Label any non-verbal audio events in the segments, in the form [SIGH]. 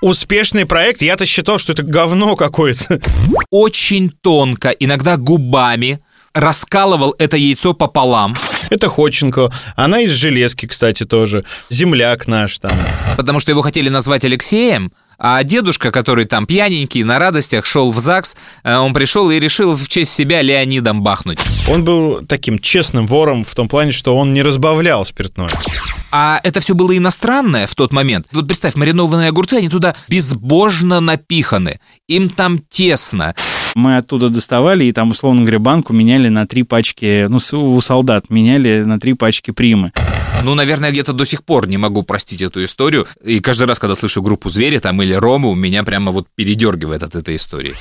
Успешный проект. Я-то считал, что это говно какое-то. Очень тонко, иногда губами, раскалывал это яйцо пополам. Это Ходченко. Она из железки, кстати, тоже. Земляк наш там. Потому что его хотели назвать Алексеем, а дедушка, который там пьяненький, на радостях шел в ЗАГС, э, он пришел и решил в честь себя Леонидом бахнуть. Он был таким честным вором в том плане, что он не разбавлял спиртное. А это все было иностранное в тот момент. Вот представь, маринованные огурцы, они туда безбожно напиханы. Им там тесно. Мы оттуда доставали, и там, условно говоря, банку меняли на три пачки, ну, у солдат меняли на три пачки примы. Ну, наверное, где-то до сих пор не могу простить эту историю. И каждый раз, когда слышу группу «Звери» там или «Рому», меня прямо вот передергивает от этой истории.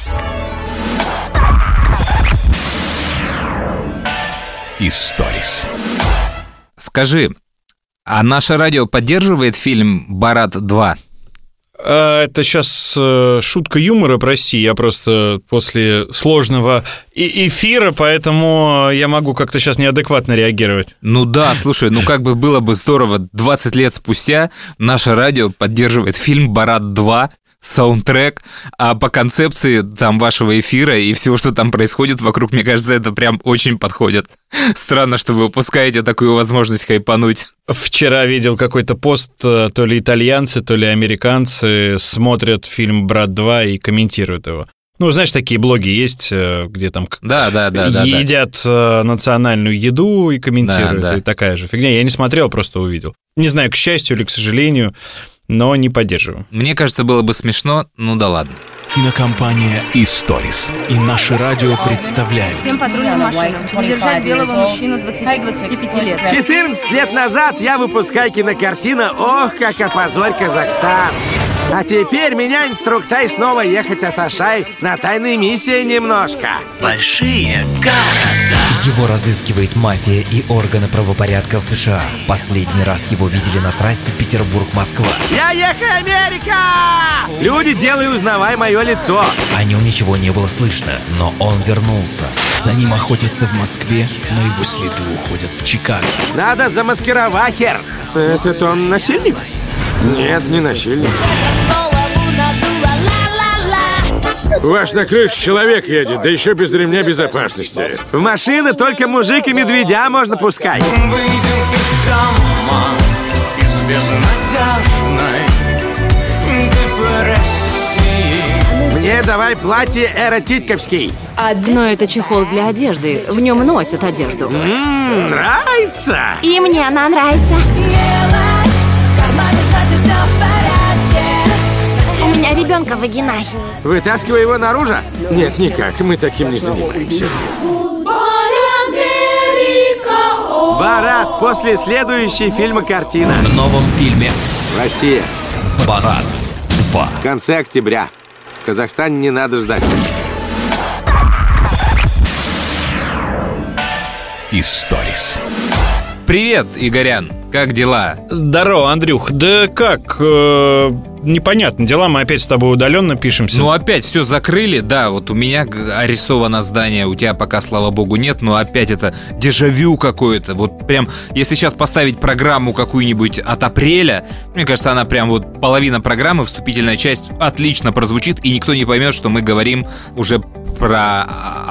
Историс. Скажи, а наше радио поддерживает фильм «Барат 2»? А, это сейчас э, шутка юмора, прости, я просто после сложного эфира, поэтому я могу как-то сейчас неадекватно реагировать. Ну да, слушай, ну как бы было бы здорово, 20 лет спустя наше радио поддерживает фильм «Барат 2», саундтрек, а по концепции там вашего эфира и всего, что там происходит вокруг, мне кажется, это прям очень подходит. [LAUGHS] Странно, что вы упускаете такую возможность хайпануть. Вчера видел какой-то пост, э, то ли итальянцы, то ли американцы смотрят фильм «Брат 2» и комментируют его. Ну, знаешь, такие блоги есть, э, где там да, да, да, да, едят да. национальную еду и комментируют. Да, да. И такая же фигня. Я не смотрел, просто увидел. Не знаю, к счастью или к сожалению, но не поддерживаю. Мне кажется, было бы смешно, ну да ладно. Кинокомпания «Историс» и наше радио представляют. Всем патрульным машинам задержать белого мужчину 20-25 лет. 14 лет назад я выпускаю кинокартину «Ох, как опозорь Казахстан». А теперь меня инструктаж снова ехать Асашай на тайной миссии немножко. Большие города. Его разыскивает мафия и органы правопорядка в США. Последний раз его видели на трассе Петербург-Москва. Я ехаю, Америка! Люди, делай узнавай мое лицо. О нем ничего не было слышно, но он вернулся. За ним охотятся в Москве, но его следы уходят в Чикаго. Надо замаскировать, хер. Этот он насильник? Нет, не насильник. Ваш на крыше человек едет, да еще без ремня безопасности. В машины только мужик и медведя можно пускать. Мне давай платье эротитковский. Но это чехол для одежды. В нем носят одежду. М-м, нравится. И мне она нравится. Ребенка вагинай. Вытаскивай его наружу? Нет, никак. Мы таким не занимаемся. Барат после следующей фильма картина. В новом фильме Россия. Барат 2. В конце октября. В Казахстане не надо ждать. Историс. Привет, Игорян. Как дела? Здорово, Андрюх. Да как? Э, непонятно. Дела мы опять с тобой удаленно пишемся. Ну, опять все закрыли. Да, вот у меня арестовано здание, у тебя пока, слава богу, нет, но опять это дежавю какое-то. Вот прям, если сейчас поставить программу какую-нибудь от апреля, мне кажется, она прям вот половина программы, вступительная часть отлично прозвучит, и никто не поймет, что мы говорим уже про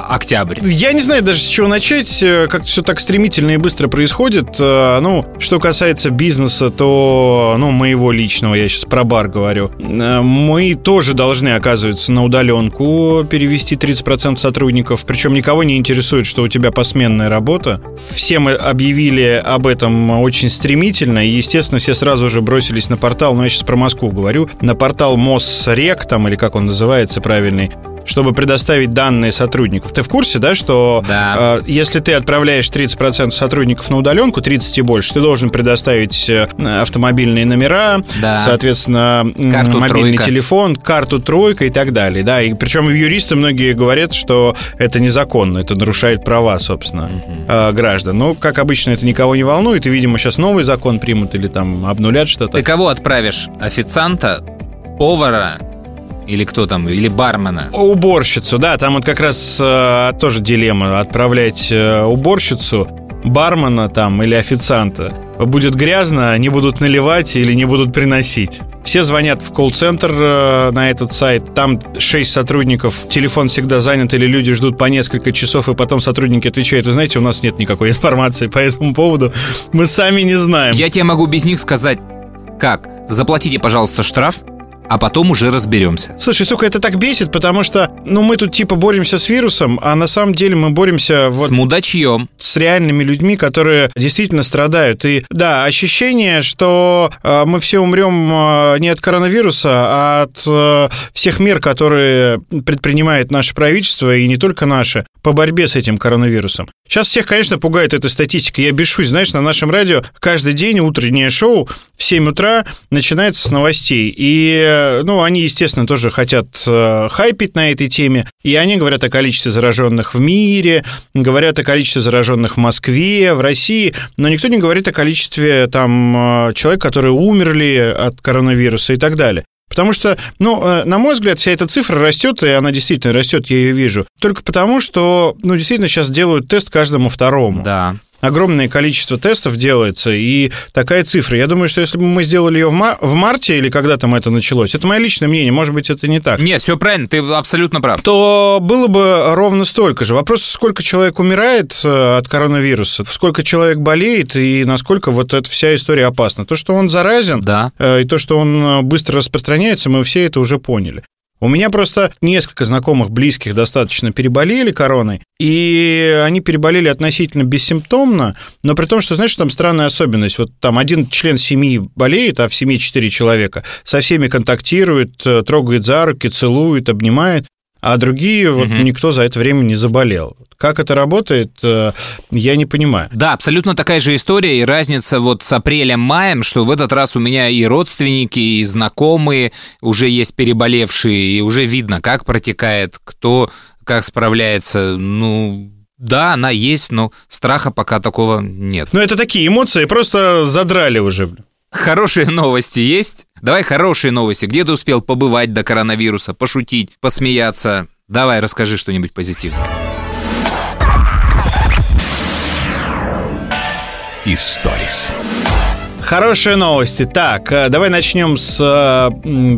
октябрь. Я не знаю даже с чего начать, э, как все так стремительно и быстро происходит. Э, ну, что касается бизнеса, то, ну, моего личного, я сейчас про бар говорю, э, мы тоже должны, оказывается, на удаленку перевести 30% сотрудников, причем никого не интересует, что у тебя посменная работа. Все мы объявили об этом очень стремительно, и, естественно, все сразу же бросились на портал, ну, я сейчас про Москву говорю, на портал Мосрек, там, или как он называется правильный, чтобы предоставить данные сотрудников. Ты в курсе, да, что да. Э, если ты отправляешь 30% сотрудников на удаленку, 30 и больше, ты должен предоставить э, автомобильные номера, да. соответственно, карту мобильный тройка. телефон, карту тройка и так далее. Да, и причем юристы многие говорят, что это незаконно, это нарушает права, собственно, угу. э, граждан. Но, как обычно, это никого не волнует, и, видимо, сейчас новый закон примут или там обнулят что-то. Ты кого отправишь? Официанта, повара, или кто там, или бармена? Уборщицу, да, там вот как раз э, тоже дилемма. Отправлять э, уборщицу бармена там или официанта. Будет грязно, не будут наливать или не будут приносить. Все звонят в колл-центр э, на этот сайт. Там 6 сотрудников, телефон всегда занят, или люди ждут по несколько часов, и потом сотрудники отвечают, вы знаете, у нас нет никакой [LAUGHS] информации по этому поводу, мы сами не знаем. Я тебе могу без них сказать, как? Заплатите, пожалуйста, штраф, а потом уже разберемся. Слушай, сука, это так бесит, потому что, ну, мы тут типа боремся с вирусом, а на самом деле мы боремся вот С мудачьем. с реальными людьми, которые действительно страдают. И да, ощущение, что э, мы все умрем э, не от коронавируса, а от э, всех мер, которые предпринимает наше правительство, и не только наше, по борьбе с этим коронавирусом. Сейчас всех, конечно, пугает эта статистика. Я бешусь, знаешь, на нашем радио каждый день утреннее шоу в 7 утра начинается с новостей. И, э, ну, они, естественно, тоже хотят э, хайпить на этой теме. И они говорят о количестве зараженных в мире, говорят о количестве зараженных в Москве, в России, но никто не говорит о количестве там э, человек, которые умерли от коронавируса и так далее. Потому что, ну, на мой взгляд, вся эта цифра растет, и она действительно растет, я ее вижу. Только потому, что, ну, действительно, сейчас делают тест каждому второму. Да. Огромное количество тестов делается, и такая цифра. Я думаю, что если бы мы сделали ее в, ма- в марте или когда там это началось, это мое личное мнение, может быть, это не так, Нет, все правильно, ты абсолютно прав. то было бы ровно столько же. Вопрос, сколько человек умирает э, от коронавируса, сколько человек болеет, и насколько вот эта вся история опасна. То, что он заразен, Да. Э, И то, что он э, быстро распространяется, мы все это уже поняли. У меня просто несколько знакомых, близких достаточно переболели короной, и они переболели относительно бессимптомно, но при том, что, знаешь, там странная особенность. Вот там один член семьи болеет, а в семье четыре человека, со всеми контактирует, э, трогает за руки, целует, обнимает, а другие вот никто за это время не заболел. Как это работает, э, я не понимаю. Да, абсолютно такая же история, и разница вот с апрелем-маем, что в этот раз у меня и родственники, и знакомые уже есть переболевшие, и уже видно, как протекает, кто как справляется. Ну, да, она есть, но страха пока такого нет. Ну, это такие эмоции, просто задрали уже. Хорошие новости есть? Давай хорошие новости. Где ты успел побывать до коронавируса, пошутить, посмеяться? Давай, расскажи что-нибудь позитивное. Историс. Хорошие новости. Так, э, давай начнем с э,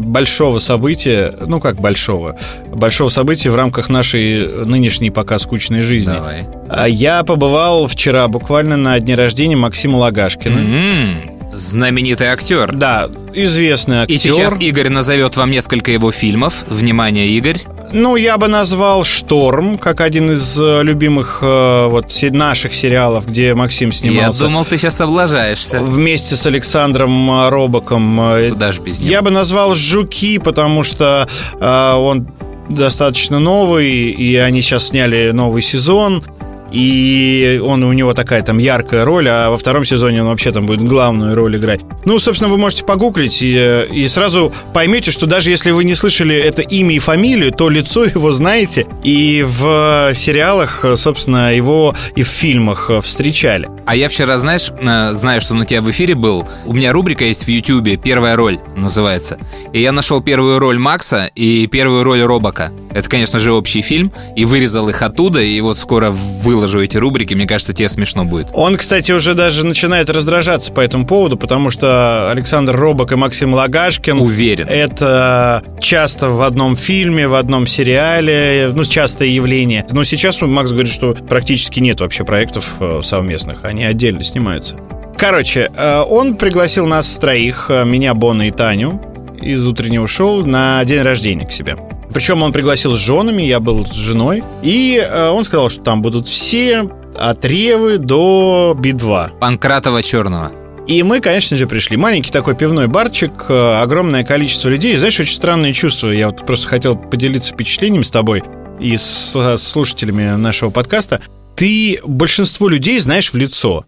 большого события. Ну, как большого? Большого события в рамках нашей нынешней пока скучной жизни. Давай. А Я побывал вчера буквально на дне рождения Максима Лагашкина. М, Знаменитый актер. Да, известный актер. И сейчас Игорь назовет вам несколько его фильмов. Внимание, Игорь. Ну, я бы назвал «Шторм» как один из э, любимых э, вот наших сериалов, где Максим снимался. Я думал, ты сейчас облажаешься. Вместе с Александром э, Робоком. Куда ж без него? Я бы назвал «Жуки», потому что он достаточно новый, и они сейчас сняли новый сезон. И он у него такая там яркая роль, а во втором сезоне он вообще там будет главную роль играть. Ну, собственно, вы можете погуглить и, и сразу поймете, что даже если вы не слышали это имя и фамилию, то лицо его знаете. И в сериалах, собственно, его и в фильмах встречали. А я вчера, знаешь, э, знаю, что на тебя в эфире был. У меня рубрика есть в Ютьюбе «Первая роль» называется. И я нашел первую роль Макса и первую роль Робока. Это, конечно же, общий фильм. И вырезал их оттуда. И вот скоро выложу эти рубрики. Мне кажется, тебе смешно будет. Он, кстати, уже даже начинает раздражаться по этому поводу, потому что Александр Робок и Максим Лагашкин Уверен. это часто в одном фильме, в одном сериале, ну, частое явление. Но сейчас Макс говорит, что практически нет вообще проектов э, совместных, они отдельно снимаются. Короче, э, он пригласил нас троих, э, меня, Бона и Таню, из утреннего шоу на день рождения к себе. Причем он пригласил с женами, я был с женой. И э, он сказал, что там будут все от Ревы до Би-2. Панкратова Черного. И мы, конечно же, пришли. Маленький такой пивной барчик, э, огромное количество людей. Знаешь, очень странные чувства. Я вот просто хотел поделиться впечатлением с тобой и с э, слушателями нашего подкаста. Ты большинство людей знаешь в лицо,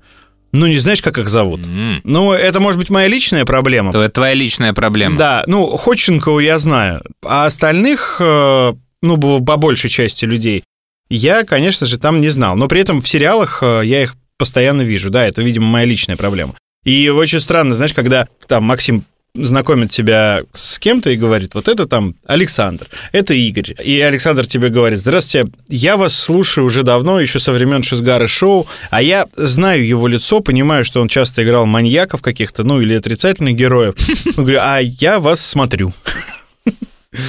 но не знаешь, как их зовут. М. Ну, это может быть моя личная проблема. То это твоя личная проблема. Да, ну, Ходченкову я знаю, а остальных, э, ну, по большей части людей, я, конечно же, там не знал. Но при этом в сериалах э, я их постоянно вижу. Да, это, видимо, моя личная проблема. И очень странно, знаешь, когда там Максим знакомит тебя с кем-то и говорит, вот это там Александр, это Игорь. И Александр тебе говорит, здравствуйте, я вас слушаю уже давно, еще со времен Шизгара шоу, а я знаю его лицо, понимаю, что он часто играл маньяков каких-то, ну или отрицательных героев. Он говорит, а я вас смотрю.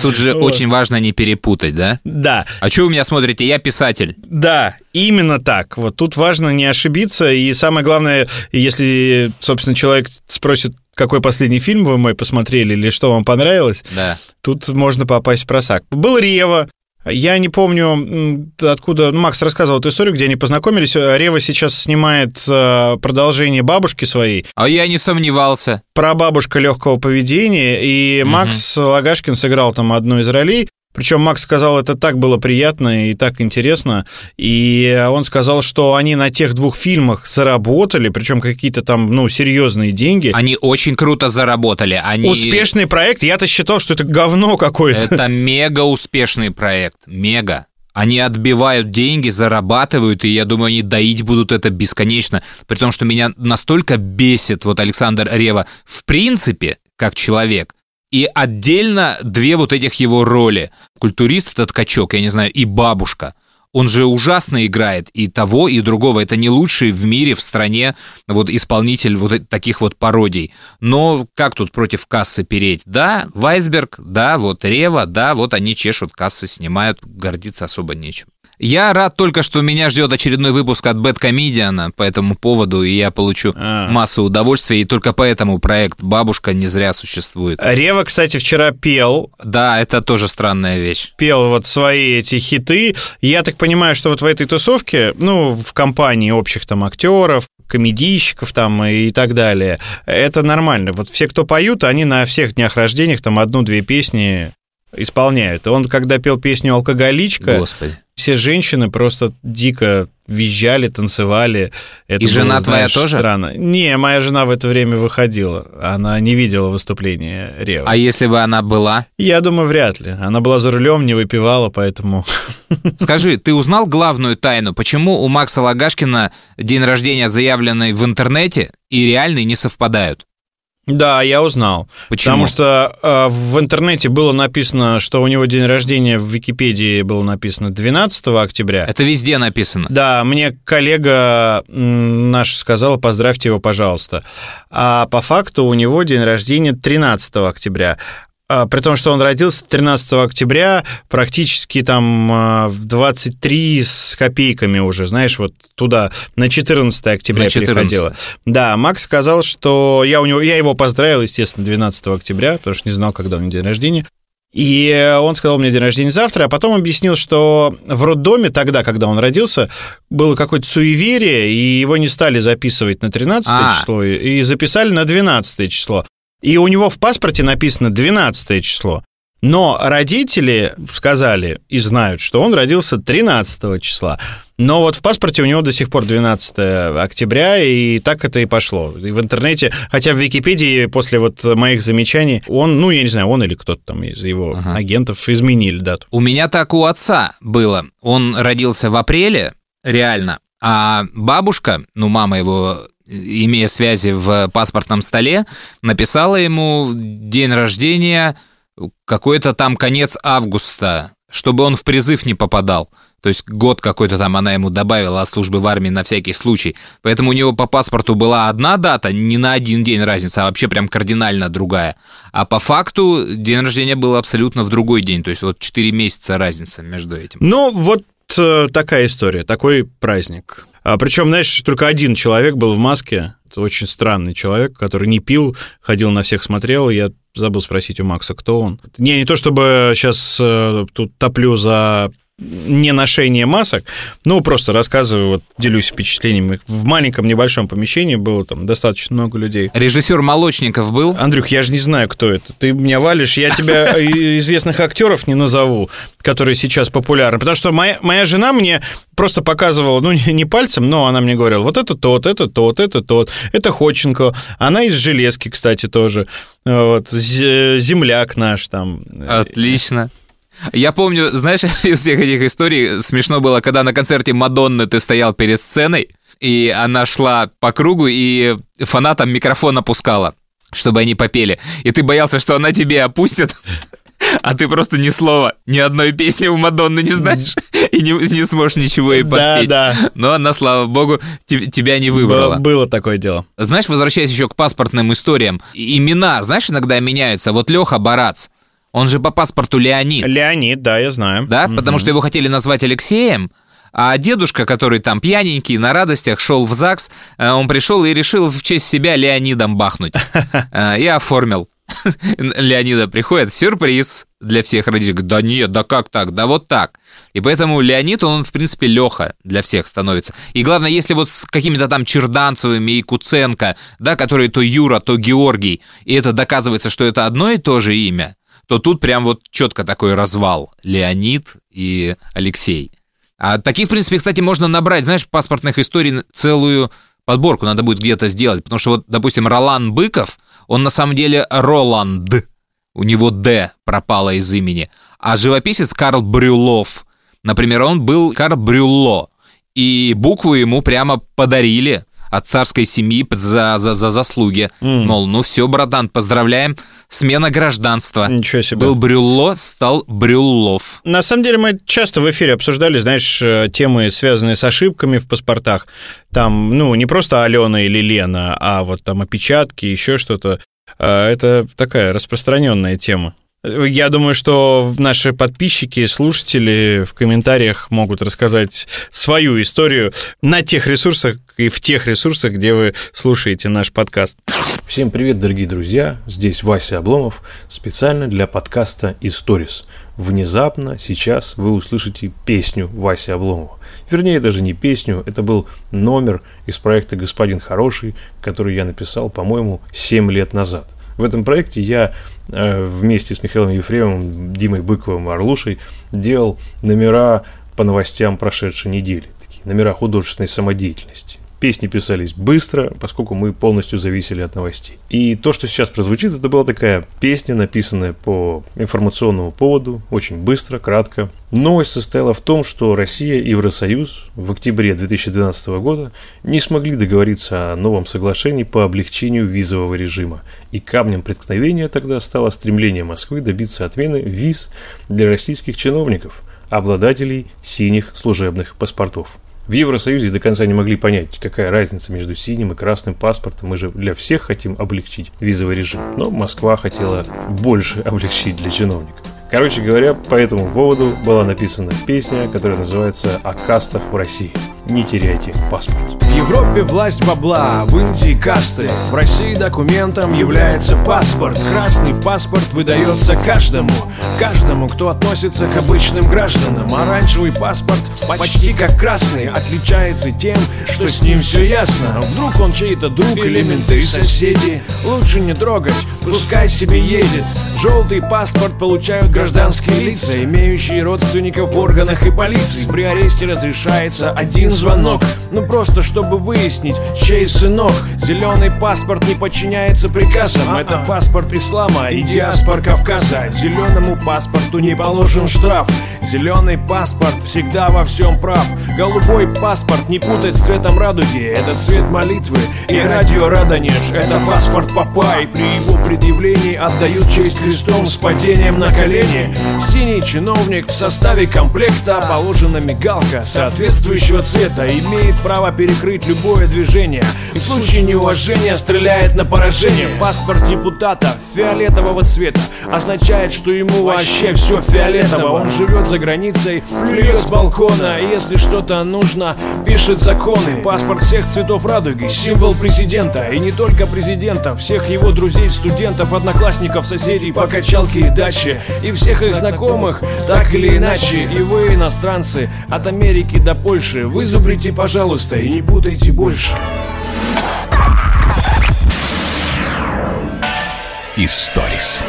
Тут же Вот. очень важно не перепутать, да? Да, А что вы меня смотрите? Я писатель. да, именно так. Вот тут важно не ошибиться. И самое главное, если, собственно, человек спросит, какой последний фильм вы мой посмотрели или что вам понравилось, Да. тут можно попасть в просак. Был Рева. Я не помню, откуда... Ну, Макс рассказывал эту историю, где они познакомились. Рева сейчас снимает э, продолжение бабушки своей. А я не сомневался. Про бабушка легкого поведения. И Мгм. Макс Лагашкин сыграл там одну из ролей. Причем Макс сказал, это так было приятно и так интересно. И он сказал, что они на тех двух фильмах заработали, причем какие-то там, ну, серьезные деньги. Они очень круто заработали. Они... Успешный проект. Я-то считал, что это говно какое-то. Это мега успешный проект. Мега. Они отбивают деньги, зарабатывают, и я думаю, они доить будут это бесконечно. При том, что меня настолько бесит вот Александр Рева в принципе, как человек, и отдельно две вот этих его роли. Культурист этот качок, я не знаю, и бабушка. Он же ужасно играет и того, и другого. Это не лучший в мире, в стране вот исполнитель вот таких вот пародий. Но как тут против кассы переть? Да, Вайсберг, да, вот Рева, да, вот они чешут кассы, снимают, гордиться особо нечем. Я рад только, что меня ждет очередной выпуск от Бэткомедиана по этому поводу, и я получу А. массу удовольствия, и только поэтому проект «Бабушка» не зря существует. Рева, кстати, вчера пел, Да, это тоже странная вещь. пел вот свои эти хиты. Я так понимаю, что вот в этой тусовке, ну, в компании общих там актеров, комедийщиков там и так далее, это нормально. Вот все, кто поют, они на всех днях рождениях там одну-две песни исполняют. Он, когда пел песню «Алкоголичка», Господи. Все женщины просто дико визжали, танцевали. Это И жена было, твоя знаешь, тоже? Странно. Не, моя жена в это время выходила. Она не видела выступления Рева. А если бы она была? Я думаю, вряд ли. Она была за рулем, не выпивала, поэтому... [LAUGHS] Скажи, ты узнал главную тайну, почему у Макса Лагашкина день рождения, заявленный в интернете, и реальный не совпадают? Да, я узнал. Почему? Потому что э, в интернете было написано, что у него день рождения в Википедии было написано 12 октября. Это везде написано. Да, мне коллега наш сказала, поздравьте его, пожалуйста. А по факту у него день рождения 13 октября. А, При том, что он родился 13 октября, практически там а, в 23 с копейками уже, знаешь, вот туда, на 14 октября На 14. переходило. Да, Макс сказал, что я, у него, я его поздравил, естественно, 12 октября, потому что не знал, когда у него день рождения. И он сказал, меня день рождения завтра, а потом объяснил, что в роддоме тогда, когда он родился, было какое-то суеверие, и его не стали записывать на 13 А. число, и записали на 12 число. И у него в паспорте написано 12 число. Но родители сказали и знают, что он родился 13 числа. Но вот в паспорте у него до сих пор 12 октября, и так это и пошло. И в интернете, хотя в Википедии после вот моих замечаний, он, ну, я не знаю, он или кто-то там из его Ага. агентов изменили дату. У меня так у отца было. Он родился в апреле, реально, а бабушка, ну, мама его, имея связи в паспортном столе, написала ему день рождения какой-то там конец августа, чтобы он в призыв не попадал. То есть год какой-то там она ему добавила от службы в армии на всякий случай. Поэтому у него по паспорту была одна дата, не на один день разница, а вообще прям кардинально другая. А по факту день рождения был абсолютно в другой день. То есть вот 4 месяца разница между этим. Ну, вот э, такая история, такой праздник. А, причем, знаешь, только один человек был в маске. Это очень странный человек, который не пил, ходил на всех смотрел. Я забыл спросить у Макса, кто он. Не, не то чтобы сейчас э, тут топлю за не ношение масок, ну, просто рассказываю, вот делюсь впечатлениями. В маленьком небольшом помещении было там достаточно много людей. Режиссер Молочников был? Андрюх, я же не знаю, кто это. Ты меня валишь, я тебя [LAUGHS] известных актеров не назову, которые сейчас популярны. Потому что моя, моя жена мне просто показывала, ну, не, пальцем, но она мне говорила, вот это тот, это тот, это тот, это Ходченко. Она из Железки, кстати, тоже. Вот, земляк наш там. Отлично. Я помню, знаешь, [LAUGHS] из всех этих историй смешно было, когда на концерте Мадонны ты стоял перед сценой, и она шла по кругу, и фанатам микрофон опускала. чтобы они попели. И ты боялся, что она тебе опустит, [LAUGHS] а ты просто ни слова, ни одной песни у Мадонны не знаешь и не, не сможешь ничего ей подпеть. Да, да. Но она, слава богу, te- тебя не выбрала. Было, было такое дело. Знаешь, возвращаясь еще к паспортным историям, имена, знаешь, иногда меняются. Вот Леха Барац, он же по паспорту Леонид. Леонид, да, я знаю. Да, потому что его хотели назвать Алексеем, а дедушка, который там пьяненький, на радостях шел в ЗАГС, э, он пришел и решил в честь себя Леонидом бахнуть. [LAUGHS] Э, И оформил. [LAUGHS] Леонида приходит, сюрприз для всех родителей. Да нет, да как так, да вот так. И поэтому Леонид, он, в принципе, Леха для всех становится. И главное, если вот с какими-то там Черданцевыми и Куценко, да, которые то Юра, то Георгий, и это доказывается, что это одно и то же имя, то тут прям вот четко такой развал. Леонид и Алексей. А таких, в принципе, кстати, можно набрать, знаешь, паспортных историй целую подборку надо будет где-то сделать. Потому что вот, допустим, Ролан Быков, он на самом деле Роланд. У него «Д» пропало из имени. А живописец Карл Брюлов, например, он был Карл Брюлло. И буквы ему прямо подарили от царской семьи за, за, за заслуги. Мол, ну все, братан, поздравляем, смена гражданства. Ничего себе. Был Брюлло, стал Брюллов. На самом деле мы часто в эфире обсуждали, знаешь, э, темы, связанные с ошибками в паспортах. Там, ну, не просто Алена или Лена, а вот там опечатки, еще что-то. А, Это такая распространенная тема. Я думаю, что наши подписчики, слушатели в комментариях могут рассказать свою историю на тех ресурсах и в тех ресурсах, где вы слушаете наш подкаст. Всем привет, дорогие друзья! Здесь Вася Обломов специально для подкаста «Историс». Внезапно сейчас вы услышите песню Васи Обломова. Вернее, даже не песню, это был номер из проекта «Господин хороший», который я написал, по-моему, 7 лет назад. В этом проекте я э, вместе с Михаилом Ефремовым, Димой Быковым и Орлушей делал номера по новостям прошедшей недели. Такие номера художественной самодеятельности. Песни писались быстро, поскольку мы полностью зависели от новостей. И то, что сейчас прозвучит, это была такая песня, написанная по информационному поводу, очень быстро, кратко. Новость состояла в том, что Россия и Евросоюз в октябре 2012 года не смогли договориться о новом соглашении по облегчению визового режима. И камнем преткновения тогда стало стремление Москвы добиться отмены виз для российских чиновников, обладателей синих служебных паспортов. В Евросоюзе до конца не могли понять, какая разница между синим и красным паспортом. Мы же для всех хотим облегчить визовый режим. Но Москва хотела больше облегчить для чиновников. Короче говоря, по этому поводу была написана песня, которая называется «О кастах в России». Не теряйте паспорт. В Европе власть бабла, в Индии касты. В России документом является паспорт. Красный паспорт выдается каждому. Каждому, кто относится к обычным гражданам. Оранжевый паспорт почти как красный. Отличается тем, что с ним все ясно. Вдруг он чей-то друг или менты соседи. Лучше не трогать, пускай себе едет. Желтый паспорт получают гражданские лица Имеющие родственников в органах и полиции. При аресте разрешается один звонок. Ну просто чтобы выяснить, чей сынок. Зеленый паспорт не подчиняется приказам. Это паспорт ислама и диаспор Кавказа. Зеленому паспорту не положен штраф. Зеленый паспорт всегда во всем прав. Голубой паспорт не путать с цветом радуги. Это цвет молитвы и радио Радонеж. Это паспорт папа и при его предъявлении Отдают честь крестом с падением на колени. Синий чиновник в составе комплекта Положена мигалка соответствующего цвета Имеет право перекрыть любое движение. И в случае неуважения стреляет на поражение. Паспорт депутата фиолетового цвета Означает, что ему вообще все фиолетово. Он живет за границей, плюет с балкона если что-то нужно, пишет законы. Паспорт всех цветов радуги, символ президента И не только президента, всех его друзей, студентов, одноклассников, соседей По качалке и даче И всех их знакомых, так или иначе И вы, иностранцы, от Америки до Польши Вы зубрите, пожалуйста, и не путайте больше Историс.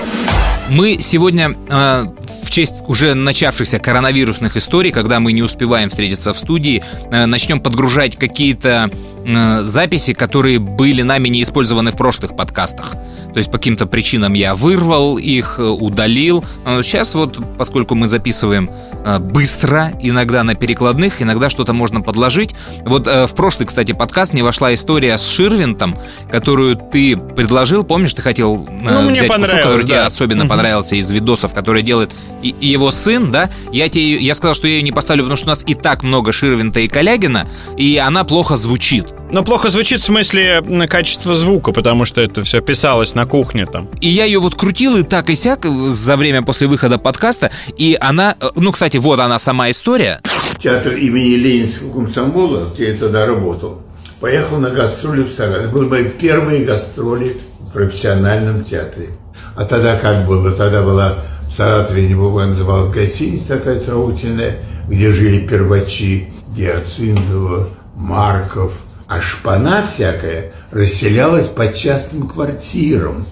Мы сегодня э, в честь уже начавшихся коронавирусных историй, когда мы не успеваем встретиться в студии, э, начнем подгружать какие-то э, записи, которые были нами не использованы в прошлых подкастах. То есть по каким-то причинам я вырвал их, э, удалил. Но сейчас вот, поскольку мы записываем э, быстро, иногда на перекладных, иногда что-то можно подложить. Вот э, в прошлый, кстати, подкаст не вошла история с Ширвинтом, которую ты предложил. Помнишь, ты хотел Ну, мне взять кусок, который тебе да. особенно Мгм. понравился из видосов, которые делает и, его сын, да? Я тебе, я сказал, что я ее не поставлю, потому что у нас и так много Ширвинта и Калягина, и она плохо звучит. Но плохо звучит в смысле качества звука, потому что это все писалось на кухне там. И я ее вот крутил и так и сяк за время после выхода подкаста, и она, э, ну, кстати, вот она сама история. театр имени Ленинского комсомола, где я тогда работал, поехал на гастроли в Саратов. Это были мои первые гастроли в профессиональном театре. А тогда как было? Тогда была в Саратове, не помню, называлась гостиница такая трогательная, где жили первачи Гиацинтова, Марков, а шпана всякая расселялась по частным квартирам.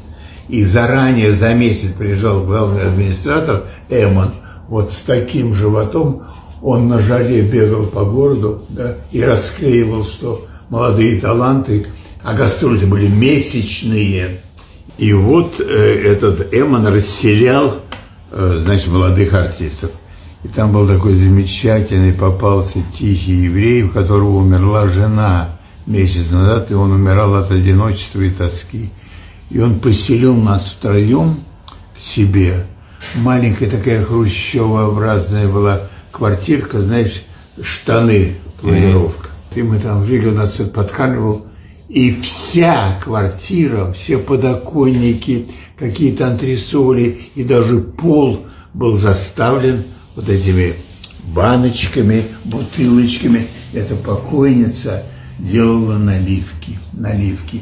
И заранее за месяц приезжал главный администратор Эмон, вот с таким животом он на жаре бегал по городу да, и расклеивал, что молодые таланты, а гастроли были месячные. И вот э, этот Эмон расселял, э, значит, молодых артистов. И там был такой замечательный, попался тихий еврей, у которого умерла жена месяц назад, и он умирал от одиночества и тоски. И он поселил нас втроем к себе. Маленькая такая хрущевообразная была квартирка, знаешь, штаны, планировка. И мы там жили, у нас все подкармливал. И вся квартира, все подоконники, какие-то антресоли и даже пол был заставлен вот этими баночками, бутылочками. Эта покойница делала наливки, наливки.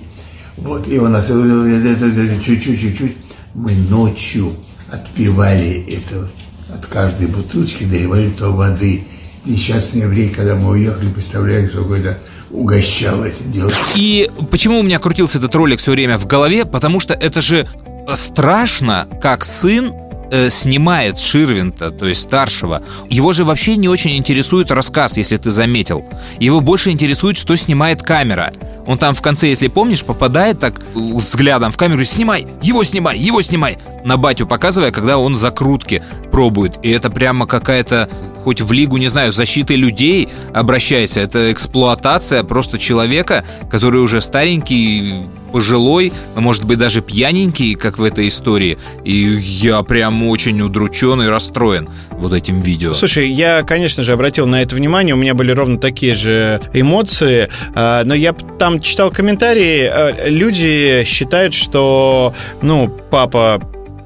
Вот, и у нас чуть-чуть, чуть-чуть. Мы ночью отпивали это, от каждой бутылочки доливали то воды. Несчастный еврей, когда мы уехали, представляю, какой-то угощал этим делом. И почему у меня крутился этот ролик все время в голове? Потому что это же страшно, как сын э, снимает Ширвинта, то есть старшего. Его же вообще не очень интересует рассказ, если ты заметил. Его больше интересует, что снимает камера. Он там в конце, если помнишь, попадает так взглядом в камеру снимай, его снимай, его снимай. На батю показывая, когда он закрутки пробует. И это прямо какая-то хоть в лигу, не знаю, защиты людей обращайся. Это эксплуатация просто человека, который уже старенький, пожилой, а может быть даже пьяненький, как в этой истории. И я прям очень удручен и расстроен вот этим видео. Слушай, я, конечно же, обратил на это внимание, у меня были ровно такие же эмоции, а, но я там читал комментарии, а, люди считают, что, ну, папа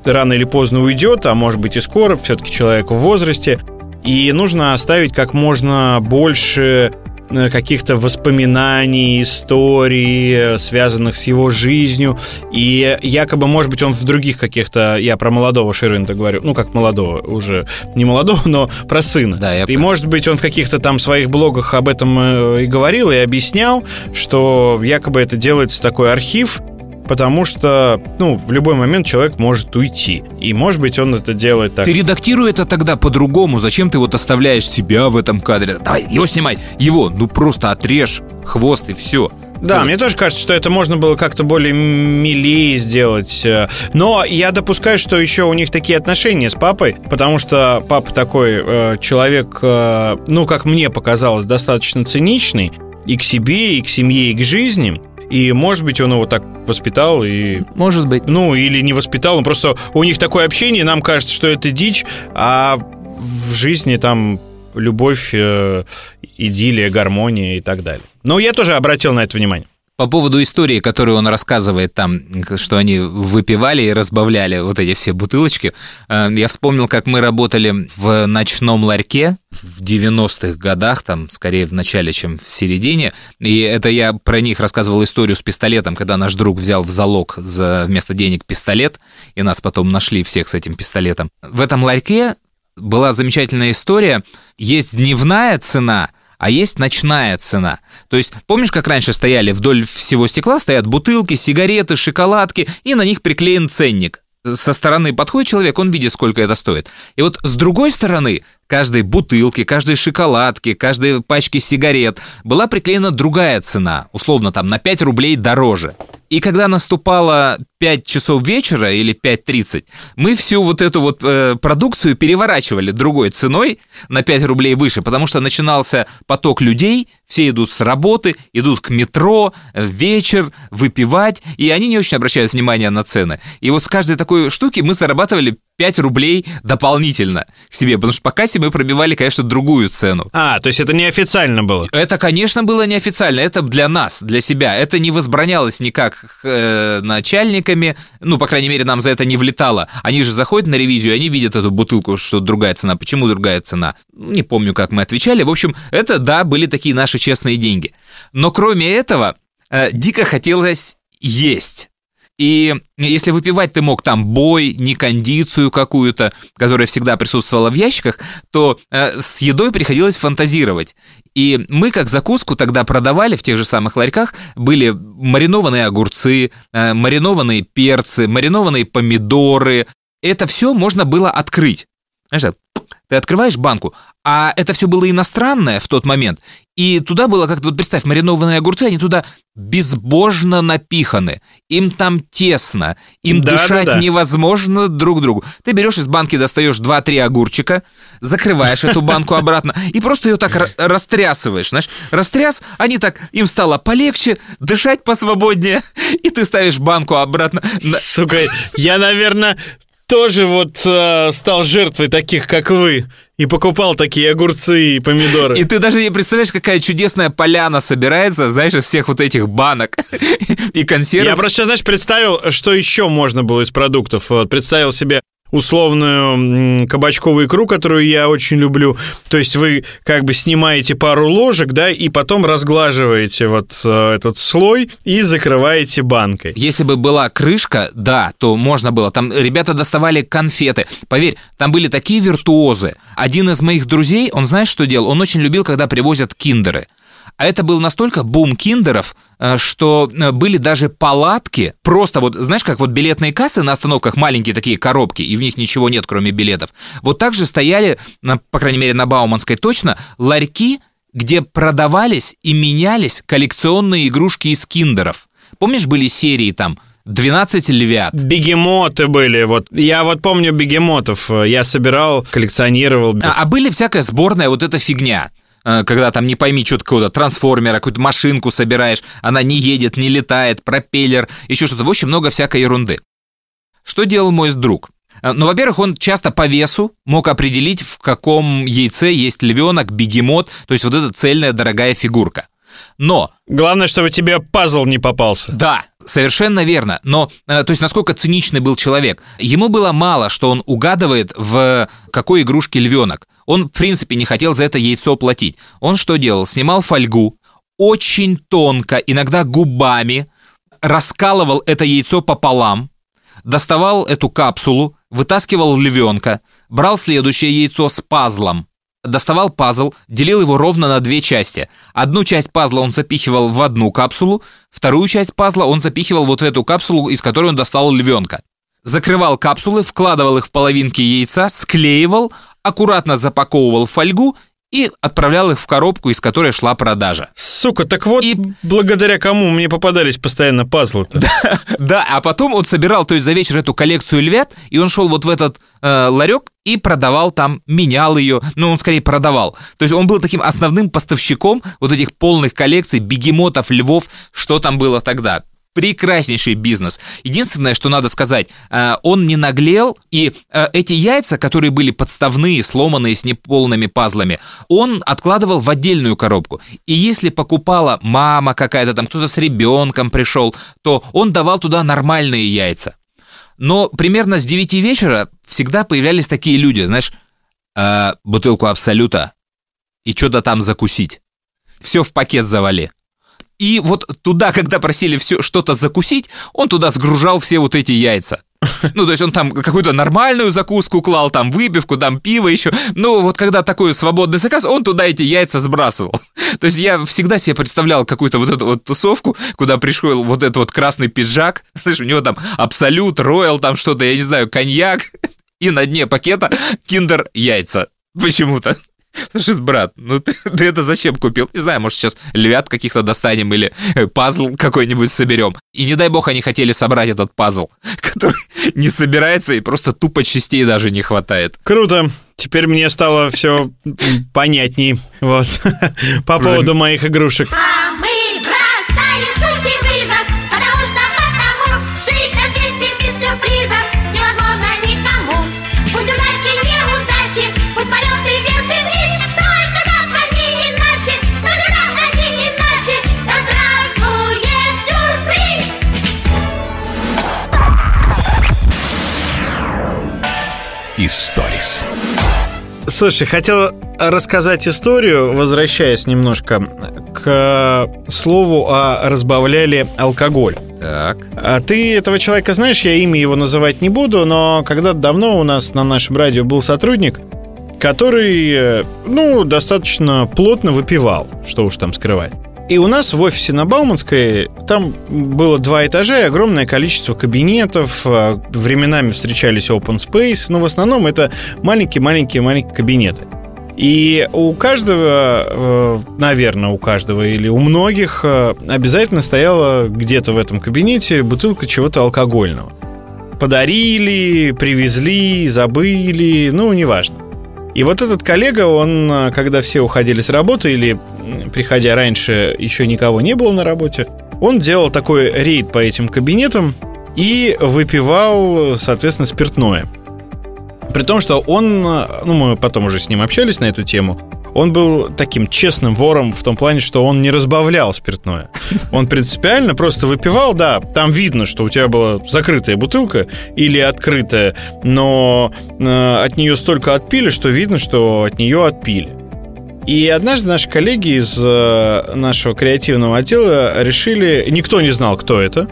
рано или поздно уйдет, а может быть и скоро, все-таки человек в возрасте, и нужно оставить как можно больше каких-то воспоминаний, историй, э, связанных с его жизнью. И якобы, может быть, он в других каких-то... Я про молодого Ширвинта говорю. Ну, как молодого уже. Не молодого, но про сына. Да, я и, может быть, он в каких-то там своих блогах об этом э, и говорил, и объяснял, что якобы это делается такой архив, потому что, ну, в любой момент человек может уйти. И, может быть, он это делает так. Ты редактируй это тогда по-другому. Зачем ты вот оставляешь себя в этом кадре? Давай, его снимай. Его, ну просто отрежь хвост и все. Да, мне тоже кажется, что это можно было как-то более милее сделать. э, Но я допускаю, что еще у них такие отношения с папой, потому что папа такой э, человек, э, ну, как мне показалось, достаточно циничный и к себе, и к семье, и к жизни. И, может быть, он его так воспитал и... Может быть. Ну, или не воспитал, он просто... У них такое общение, нам кажется, что это дичь, а в жизни там любовь, э, идиллия, гармония и так далее. Но я тоже обратил на это внимание. По поводу истории, которую он рассказывает там, что они выпивали и разбавляли вот эти все бутылочки, э, я вспомнил, как мы работали в ночном ларьке в 90-х годах, там, скорее в начале, чем в середине. И это я про них рассказывал историю с пистолетом, когда наш друг взял в залог за вместо денег пистолет, и нас потом нашли всех с этим пистолетом. В этом ларьке была замечательная история. Есть дневная цена – а есть ночная цена. То есть, помнишь, как раньше стояли вдоль всего стекла, стоят бутылки, сигареты, шоколадки, и на них приклеен ценник. Со стороны подходит человек, он видит, сколько это стоит. И вот с другой стороны, каждой бутылки, каждой шоколадки, каждой пачки сигарет была приклеена другая цена, условно там на 5 рублей дороже. И когда наступало 5 часов вечера или 5.30, мы всю вот эту вот э, продукцию переворачивали другой ценой на 5 рублей выше, потому что начинался поток людей, все идут с работы, идут к метро, в вечер, выпивать, и они не очень обращают внимания на цены. И вот с каждой такой штуки мы зарабатывали 5 рублей дополнительно к себе, потому что по кассе мы пробивали, конечно, другую цену. А, то есть это неофициально было? Это, конечно, было неофициально, это для нас, для себя. Это не возбранялось никак э, начальниками, ну, по крайней мере, нам за это не влетало. Они же заходят на ревизию, они видят эту бутылку, что другая цена. Почему другая цена? Не помню, как мы отвечали. В общем, это, да, были такие наши честные деньги. Но кроме этого, э, дико хотелось есть. И если выпивать ты мог там бой, не кондицию какую-то, которая всегда присутствовала в ящиках, то э, с едой приходилось фантазировать. И мы как закуску тогда продавали в тех же самых ларьках, были маринованные огурцы, э, маринованные перцы, маринованные помидоры. Это все можно было открыть. Знаешь, ты открываешь банку, а это все было иностранное в тот момент, и туда было как-то, вот представь, маринованные огурцы, они туда безбожно напиханы, им там тесно, им Да, дышать да, да. невозможно друг другу. Ты берешь из банки, достаешь 2-3 огурчика, закрываешь эту банку обратно и просто ее так ра- растрясываешь, знаешь, растряс, они так, им стало полегче, дышать посвободнее, и ты ставишь банку обратно. Сука, я, наверное, тоже вот э, стал жертвой таких, как вы, и покупал такие огурцы и помидоры. И ты даже не представляешь, какая чудесная поляна собирается, знаешь, из всех вот этих банок [LAUGHS] и консервов. Я просто, знаешь, представил, что еще можно было из продуктов. Вот, представил себе условную кабачковую икру, которую я очень люблю. То есть вы как бы снимаете пару ложек, да, и потом разглаживаете вот э, этот слой и закрываете банкой. Если бы была крышка, да, то можно было. Там ребята доставали конфеты. Поверь, там были такие виртуозы. Один из моих друзей, он знаешь, что делал? Он очень любил, когда привозят киндеры. А это был настолько бум киндеров, э, что э, были даже палатки, просто вот, знаешь, как вот билетные кассы на остановках, маленькие такие коробки, и в них ничего нет, кроме билетов. Вот так же стояли, по крайней мере, на Бауманской точно, ларьки, где продавались и менялись коллекционные игрушки из киндеров. Помнишь, были серии там 12 львят? Бегемоты были, вот. Я вот помню бегемотов. э, Я собирал, коллекционировал. А, а были всякая сборная вот эта фигня. Э, Когда там не пойми, что какого-то трансформера, какую-то машинку собираешь, она не едет, не летает, пропеллер, еще что-то. В общем, много всякой ерунды. Что делал мой друг? Э, Ну, во-первых, он часто по весу мог определить, в каком яйце есть львенок, бегемот, то есть вот эта цельная дорогая фигурка. Но Главное, чтобы тебе пазл не попался. да, совершенно верно. Но, э, то есть, насколько циничный был человек. Ему было мало, что он угадывает, в какой игрушке львенок. Он, в принципе, не хотел за это яйцо платить. Он что делал? Снимал фольгу, очень тонко, иногда губами, раскалывал это яйцо пополам, доставал эту капсулу, вытаскивал львенка, брал следующее яйцо с пазлом, доставал пазл, делил его ровно на две части. Одну часть пазла он запихивал в одну капсулу, вторую часть пазла он запихивал вот в эту капсулу, из которой он достал львенка. Закрывал капсулы, вкладывал их в половинки яйца, склеивал, аккуратно запаковывал фольгу и отправлял их в коробку, из которой шла продажа. Сука, так вот, благодаря кому мне попадались постоянно пазлы-то. [LAUGHS] Да, а потом он собирал, то есть за вечер эту коллекцию львят, и он шел вот в этот э, ларек и продавал там, менял ее, ну, он скорее продавал. То есть он был таким основным поставщиком вот этих полных коллекций бегемотов, львов, что там было тогда. Прекраснейший бизнес. Единственное, что надо сказать, э, он не наглел, и э, эти яйца, которые были подставные, сломанные с неполными пазлами, он откладывал в отдельную коробку. И если покупала мама какая-то, там кто-то с ребенком пришел, то он давал туда нормальные яйца. Но примерно с 9 вечера всегда появлялись такие люди, знаешь, «Э, бутылку Абсолюта и что-то там закусить. Все в пакет завали. И вот туда, когда просили все что-то закусить, он туда сгружал все вот эти яйца. Ну, то есть он там какую-то нормальную закуску клал, там выпивку, там пиво еще. Ну, вот когда такой свободный заказ, он туда эти яйца сбрасывал. [LAUGHS] То есть я всегда себе представлял какую-то вот эту вот тусовку, куда пришел вот этот вот красный пиджак, [LAUGHS] слышь, у него там абсолют, роял, там что-то, я не знаю, коньяк, [LAUGHS] и на дне пакета киндер яйца. почему-то. Слушай, брат, ну ты, [LAUGHS] ты это зачем купил? Не знаю, может сейчас львят каких-то достанем или э, пазл какой-нибудь соберем. И не дай бог они хотели собрать этот пазл, [LAUGHS] который не собирается и просто тупо частей даже не хватает. Круто. Теперь мне стало все понятней. Вот. [LAUGHS] По поводу моих игрушек. А мы Историс. Слушай, хотел рассказать историю, возвращаясь немножко к слову о разбавляли алкоголь. Так. А ты этого человека знаешь, я имя его называть не буду, но когда-то давно у нас на нашем радио был сотрудник, который, э, ну, достаточно плотно выпивал, что уж там скрывать. И у нас в офисе на Бауманской там было два этажа и огромное количество кабинетов. э, Временами встречались open space, но в основном это маленькие-маленькие-маленькие кабинеты. И у каждого, наверное, у каждого или у многих э, обязательно стояла где-то в этом кабинете бутылка чего-то алкогольного. Подарили, привезли, забыли, ну, неважно. И вот этот коллега, он, э, когда все уходили с работы или, приходя раньше, еще никого не было на работе, он делал такой рейд по этим кабинетам и выпивал, соответственно, спиртное. При том, что он, э, ну, мы потом уже с ним общались на эту тему, он был таким честным вором в том плане, что он не разбавлял спиртное. Он принципиально просто выпивал, да, там видно, что у тебя была закрытая бутылка или открытая, но э, от нее столько отпили, что видно, что от нее отпили. И однажды наши коллеги из э, нашего креативного отдела решили, никто не знал, кто это,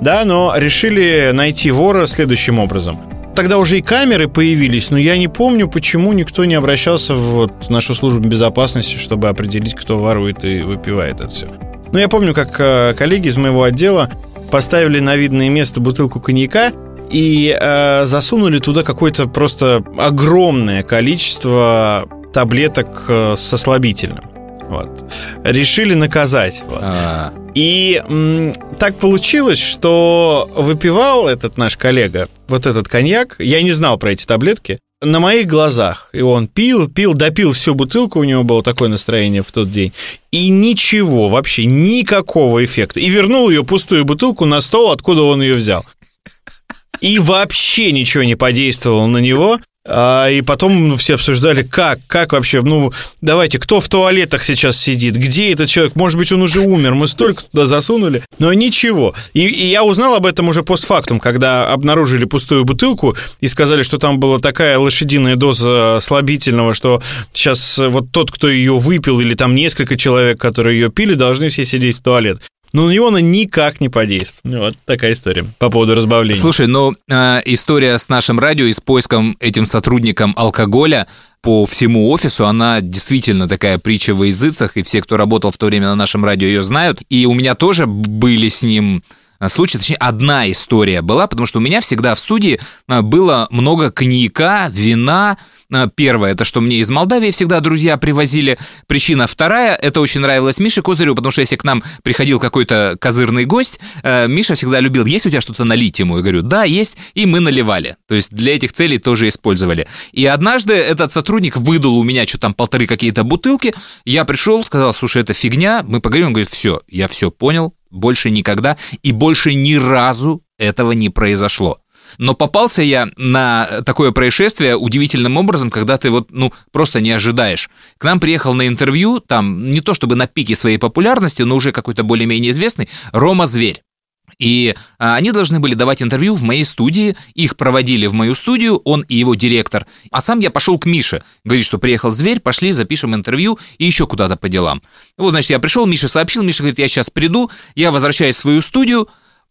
да, но решили найти вора следующим образом. Тогда уже и камеры появились, но я не помню, почему никто не обращался в вот нашу службу безопасности, чтобы определить, кто ворует и выпивает это все. Но я помню, как э, коллеги из моего отдела поставили на видное место бутылку коньяка и э, засунули туда какое-то просто огромное количество таблеток э, со слабительным. Вот. Решили наказать. Вот. А, И м, так получилось, что выпивал этот наш коллега вот этот коньяк. Я не знал про эти таблетки. На моих глазах. И он пил, пил, допил всю бутылку, у него было такое настроение в тот день. И ничего, вообще никакого эффекта. И вернул ее пустую бутылку на стол, откуда он ее взял. И вообще ничего не подействовало на него. А, и потом все обсуждали, как, как вообще, ну, давайте, кто в туалетах сейчас сидит, где этот человек, может быть, он уже умер, мы столько туда засунули, но ничего. И, и я узнал об этом уже постфактум, когда обнаружили пустую бутылку и сказали, что там была такая лошадиная доза слабительного, что сейчас вот тот, кто ее выпил, или там несколько человек, которые ее пили, должны все сидеть в туалет. Но на него она никак не подействует. Вот такая история по поводу разбавления. Слушай, ну э, история с нашим радио и с поиском этим сотрудником алкоголя по всему офису, она действительно такая притча во языцах, и все, кто работал в то время на нашем радио, ее знают. И у меня тоже были с ним э, случаи, точнее, одна история была, потому что у меня всегда в студии э, было много коньяка, вина. Э, Первое, это что мне из Молдавии всегда друзья привозили. Причина вторая, это очень нравилось Мише Козырю, потому что если к нам приходил какой-то козырный гость, э, Миша всегда любил, есть у тебя что-то налить ему? Я говорю, да, есть, и мы наливали. То есть для этих целей тоже использовали. И однажды этот сотрудник выдал у меня что там полторы какие-то бутылки, я пришел, сказал, слушай, это фигня, мы поговорим, он говорит, все, я все понял, больше никогда, и больше ни разу этого не произошло. Но попался я на такое происшествие удивительным образом, когда ты вот, ну, просто не ожидаешь. К нам приехал на интервью, там, не то чтобы на пике своей популярности, но уже какой-то более-менее известный, Рома Зверь. И а, они должны были давать интервью в моей студии, их проводили в мою студию, он и его директор. А сам я пошел к Мише, говорит, что приехал зверь, пошли, запишем интервью и еще куда-то по делам. Вот, значит, я пришел, Миша сообщил, Миша говорит, я сейчас приду, я возвращаюсь в свою студию,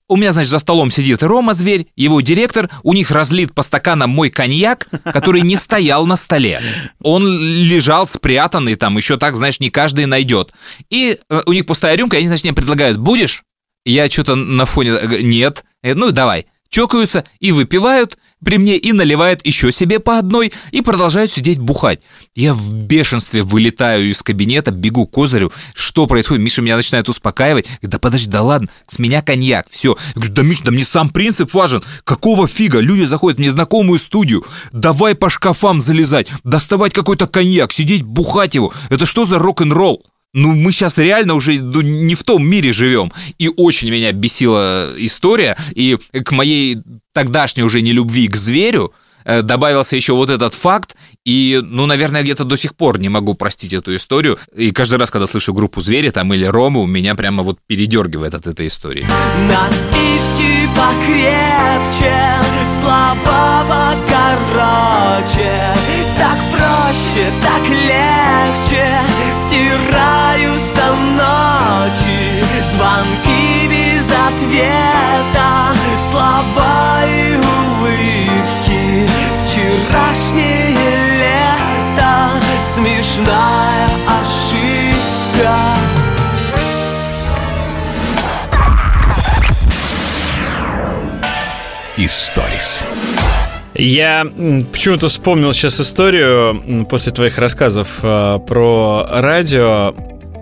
у меня, значит, за столом сидит Рома Зверь, его директор, у них разлит по стаканам мой коньяк, который не стоял на столе. Он лежал спрятанный там, еще так, знаешь, не каждый найдет. И э, у них пустая рюмка, и они, значит, мне предлагают, будешь? Я что-то на фоне, э, нет. Ну, давай. Чокаются и выпивают при мне и наливают еще себе по одной и продолжают сидеть бухать. Я в бешенстве вылетаю из кабинета, бегу к Козырю. Что происходит? Миша меня начинает успокаивать. Да подожди, да ладно, с меня коньяк, все. Я говорю, да Миша, да мне сам принцип важен. Какого фига? Люди заходят в незнакомую студию. Давай по шкафам залезать, доставать какой-то коньяк, сидеть бухать его. Это что за рок-н-ролл? Ну, мы сейчас реально уже ну, не в том мире живем. И очень меня бесила история. И к моей тогдашней уже нелюбви к зверю э, добавился еще вот этот факт. И, ну, наверное, где-то до сих пор не могу простить эту историю. И каждый раз, когда слышу группу «Звери» там или «Рому», меня прямо вот передергивает от этой истории. Напитки покрепче, слова покороче Так проще, так легче. Стираются ночи Звонки без ответа Слова и улыбки. Вчерашнее лето Смешная ошибка. Историс. Я почему-то вспомнил сейчас историю после твоих рассказов э, про радио.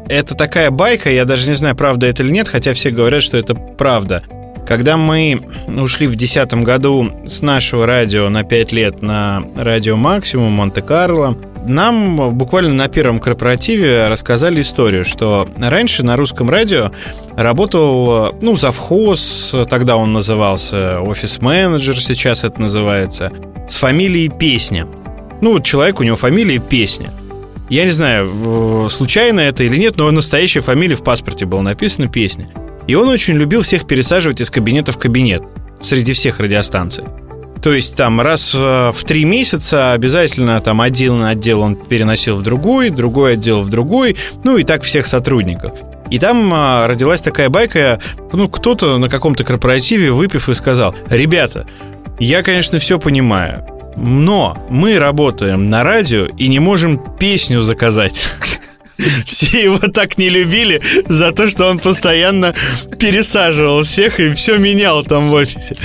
Это такая байка, я даже не знаю, правда это или нет, хотя все говорят, что это правда. Когда мы ушли в 2010 году с нашего радио на 5 лет на радио Максимум Монте-Карло, нам буквально на первом корпоративе рассказали историю, что раньше на русском радио работал, ну, завхоз, тогда он назывался, офис-менеджер сейчас это называется, с фамилией Песня. Ну, вот человек, у него фамилия Песня. Я не знаю, случайно это или нет, но настоящая фамилия в паспорте была написана «Песня». И он очень любил всех пересаживать из кабинета в кабинет среди всех радиостанций. То есть там раз э, в три месяца обязательно там один отдел он переносил в другой, другой отдел в другой, ну и так всех сотрудников. И там а, родилась такая байка, ну кто-то на каком-то корпоративе выпив и сказал, ребята, я, конечно, все понимаю, но мы работаем на радио и не можем песню заказать. [LAUGHS] Все его так не любили за то, что он постоянно пересаживал всех и все менял там в офисе.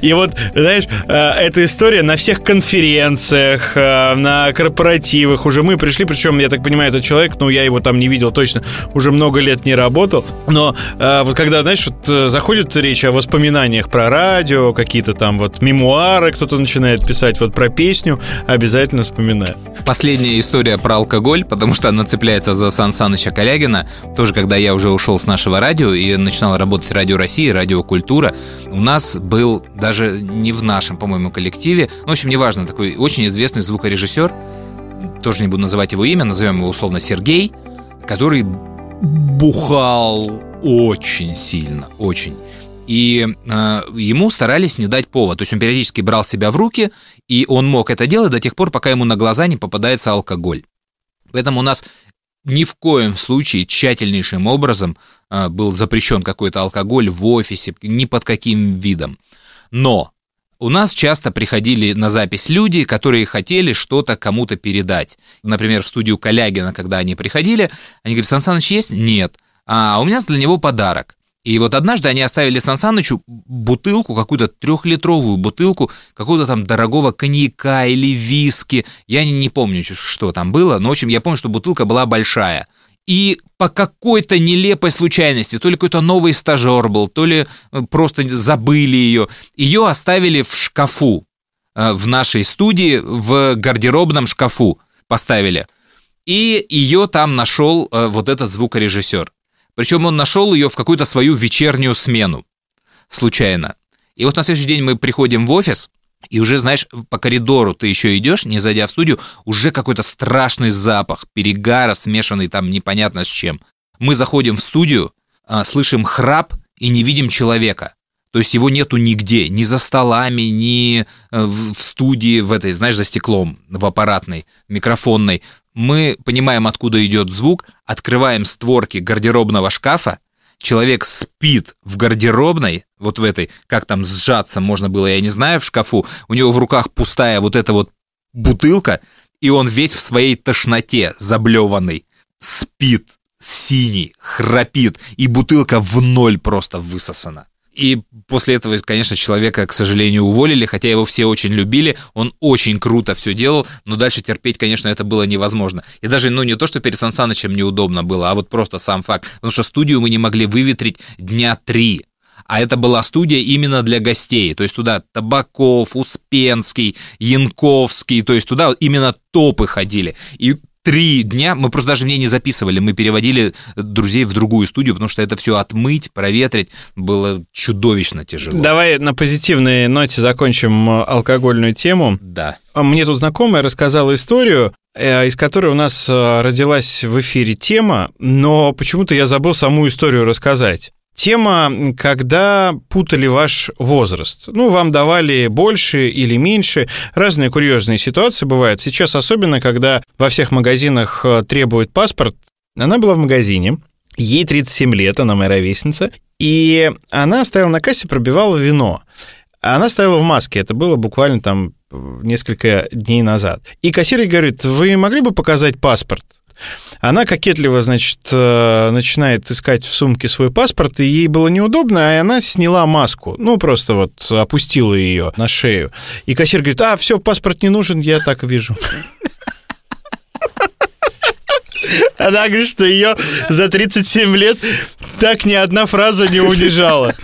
И вот, знаешь, э, эта история на всех конференциях, э, на корпоративах уже мы пришли, причем, я так понимаю, этот человек, ну, я его там не видел точно, уже много лет не работал, но э, вот когда, знаешь, вот заходит речь о воспоминаниях про радио, какие-то там вот мемуары кто-то начинает писать, вот про песню обязательно вспоминает. Последняя история про алкоголь, потому что она цепляется за Сан Саныча Калягина. Тоже, когда я уже ушел с нашего радио и начинал работать Радио России, Радио Культура, у нас был даже не в нашем, по-моему, коллективе, ну, в общем, неважно, такой очень известный звукорежиссер, тоже не буду называть его имя, назовем его условно Сергей, который бухал очень сильно, очень. И э, ему старались не дать повод. То есть он периодически брал себя в руки, и он мог это делать до тех пор, пока ему на глаза не попадается алкоголь. Поэтому у нас ни в коем случае тщательнейшим образом э, был запрещен какой-то алкоголь в офисе, ни под каким видом. Но у нас часто приходили на запись люди, которые хотели что-то кому-то передать. Например, в студию Калягина, когда они приходили, они говорят, Сан Саныч есть? Нет. А у меня для него подарок. И вот однажды они оставили Сан Санычу бутылку, какую-то трехлитровую бутылку какого-то там дорогого коньяка или виски. Я не, не помню, что там было, но, в общем, я помню, что бутылка была большая. И по какой-то нелепой случайности, то ли какой-то новый стажер был, то ли э, просто забыли ее, ее оставили в шкафу э, в нашей студии, в гардеробном шкафу поставили. И ее там нашел э, вот этот звукорежиссер. Причем он нашел ее в какую-то свою вечернюю смену. Случайно. И вот на следующий день мы приходим в офис, и уже, знаешь, по коридору ты еще идешь, не зайдя в студию, уже какой-то страшный запах перегара, смешанный там непонятно с чем. Мы заходим в студию, а, слышим храп и не видим человека. То есть его нету нигде, ни за столами, ни э, в в студии, в этой, знаешь, за стеклом, в аппаратной, микрофонной. Мы понимаем, откуда идет звук, открываем створки гардеробного шкафа, человек спит в гардеробной, вот в этой, как там сжаться можно было, я не знаю, в шкафу, у него в руках пустая вот эта вот бутылка, и он весь в своей тошноте заблеванный, спит, синий, храпит, и бутылка в ноль просто высосана. И после этого, конечно, человека, к сожалению, уволили, хотя его все очень любили, он очень круто все делал, но дальше терпеть, конечно, это было невозможно. И даже, ну, не то, что перед Сан неудобно было, а вот просто сам факт. Потому что студию мы не могли выветрить дня три. А это была студия именно для гостей. То есть туда Табаков, Успенский, Янковский, то есть туда именно топы ходили. И три дня, мы просто даже в ней не записывали, мы переводили друзей в другую студию, потому что это все отмыть, проветрить было чудовищно тяжело. Давай на позитивной ноте закончим э, алкогольную тему. Да. А Мне тут знакомая рассказала историю, э, из которой у нас э, родилась в эфире тема, но почему-то я забыл саму историю рассказать. Тема, когда путали ваш возраст. Ну, вам давали больше или меньше. Разные курьезные ситуации бывают. Сейчас особенно, когда во всех магазинах э, требуют паспорт. Она была в магазине, ей 37 лет, она моя ровесница, и она стояла на кассе, пробивала вино. Она стояла в маске, это было буквально там несколько дней назад. И кассир ей говорит, вы могли бы показать паспорт? Она кокетливо, значит, э, начинает искать в сумке свой паспорт, и ей было неудобно, и она сняла маску. Ну, просто вот опустила ее на шею. И кассир говорит, а, все, паспорт не нужен, я так вижу. Она говорит, что ее за 37 лет так ни одна фраза не унижала.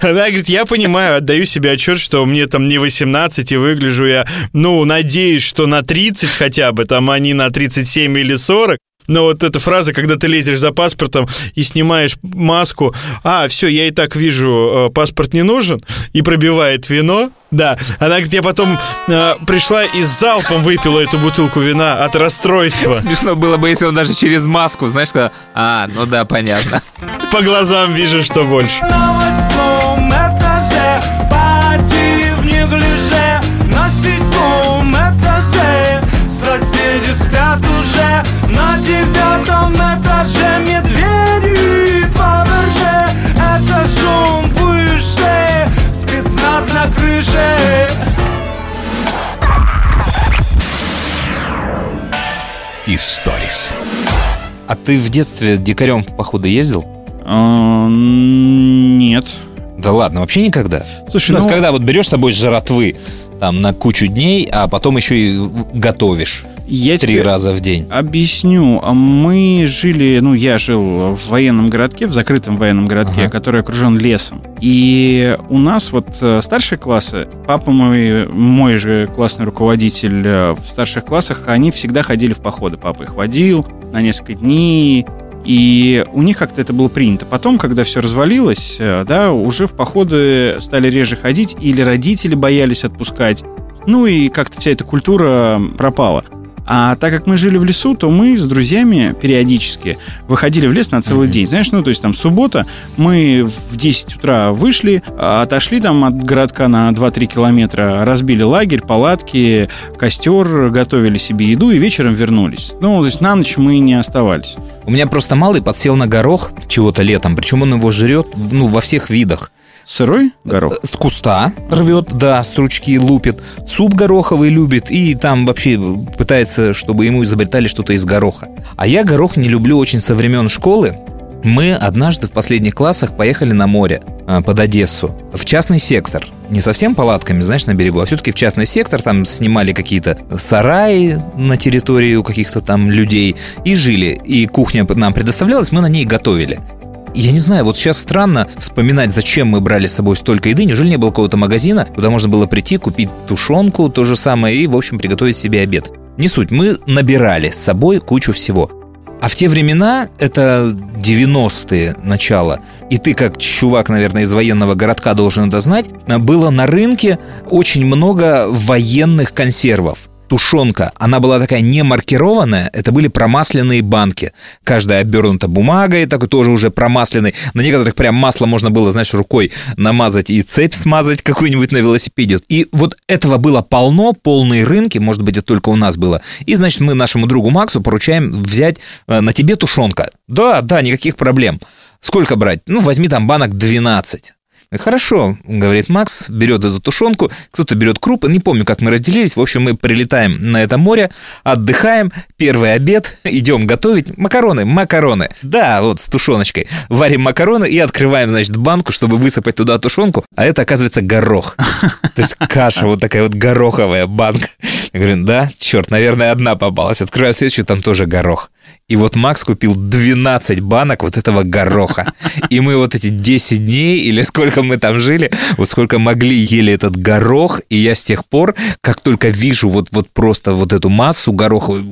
Она говорит, я понимаю, отдаю себе отчет, что мне там не 18, и выгляжу я, ну, надеюсь, что на 30 хотя бы, там, а не на 37 или 40. Но вот эта фраза, когда ты лезешь за паспортом и снимаешь маску, а, все, я и так вижу, э, паспорт не нужен, и пробивает вино, да. Она говорит, я потом э, пришла и с залпом выпила эту бутылку вина от расстройства. Смешно было бы, если он даже через маску, знаешь, сказал, а, ну да, понятно. По глазам вижу, что больше. Девятом этаже Медведи Фаберже Этажом выше Спецназ на крыше Историс. А ты в детстве дикарем в походы ездил? А, Нет. Да ладно, вообще никогда. Слушай, ну, ну- когда вот берешь с собой жратвы там на кучу дней, а потом еще и готовишь Я три раза в день. Объясню. Мы жили, ну, я жил в военном городке, в закрытом военном городке, который окружен лесом. И у нас вот э, старшие классы, папа мой, мой же классный руководитель э, в старших классах, они всегда ходили в походы. Папа их водил на несколько дней, и у них как-то это было принято. Потом, когда все развалилось, э, да, уже в походы стали реже ходить, или родители боялись отпускать. Ну и как-то вся эта культура пропала. А так как мы жили в лесу, то мы с друзьями периодически выходили в лес на целый день. Знаешь, ну, то есть там суббота, мы в 10 утра вышли, отошли там от городка на 2-3 километра, разбили лагерь, палатки, костер, готовили себе еду и вечером вернулись. Ну, то есть на ночь мы не оставались. У меня просто малый подсел на горох чего-то летом, причем он его жрет ну, во всех видах. Сырой горох? С куста рвет, да, стручки лупит. Суп гороховый любит и там вообще пытается, чтобы ему изобретали что-то из гороха. А я горох не люблю очень со времен школы. Мы однажды в последних классах поехали на море а, под Одессу в частный сектор. Не совсем палатками, знаешь, на берегу, а все-таки в частный сектор. Там снимали какие-то сараи на территории у каких-то там людей и жили. И кухня нам предоставлялась, мы на ней готовили. Я не знаю, вот сейчас странно вспоминать, зачем мы брали с собой столько еды. Неужели не было какого-то магазина, куда можно было прийти, купить тушенку, то же самое, и, в общем, приготовить себе обед. Не суть, мы набирали с собой кучу всего. А в те времена, это 90-е начало, и ты как чувак, наверное, из военного городка должен это знать, было на рынке очень много военных консервов тушенка, она была такая не маркированная, это были промасленные банки. Каждая обернута бумагой, такой тоже уже промасленный. На некоторых прям масло можно было, знаешь, рукой намазать и цепь смазать какую-нибудь на велосипеде. И вот этого было полно, полные рынки, может быть, это только у нас было. И, значит, мы нашему другу Максу поручаем взять э, на тебе тушенка. Да, да, никаких проблем. Сколько брать? Ну, возьми там банок 12. Хорошо, говорит Макс, берет эту тушенку, кто-то берет крупы, не помню, как мы разделились. В общем, мы прилетаем на это море, отдыхаем, первый обед, [LAUGHS] идем готовить макароны, макароны. Да, вот с тушеночкой. Варим макароны и открываем, значит, банку, чтобы высыпать туда тушенку, а это, оказывается, горох. [LAUGHS] То есть каша вот такая вот гороховая банка. Я говорю, да, черт, наверное, одна попалась. Открываю следующую, там тоже горох. И вот Макс купил 12 банок вот этого гороха. И мы вот эти 10 дней, или сколько мы там жили, вот сколько могли, ели этот горох. И я с тех пор, как только вижу вот, вот просто вот эту массу гороховую,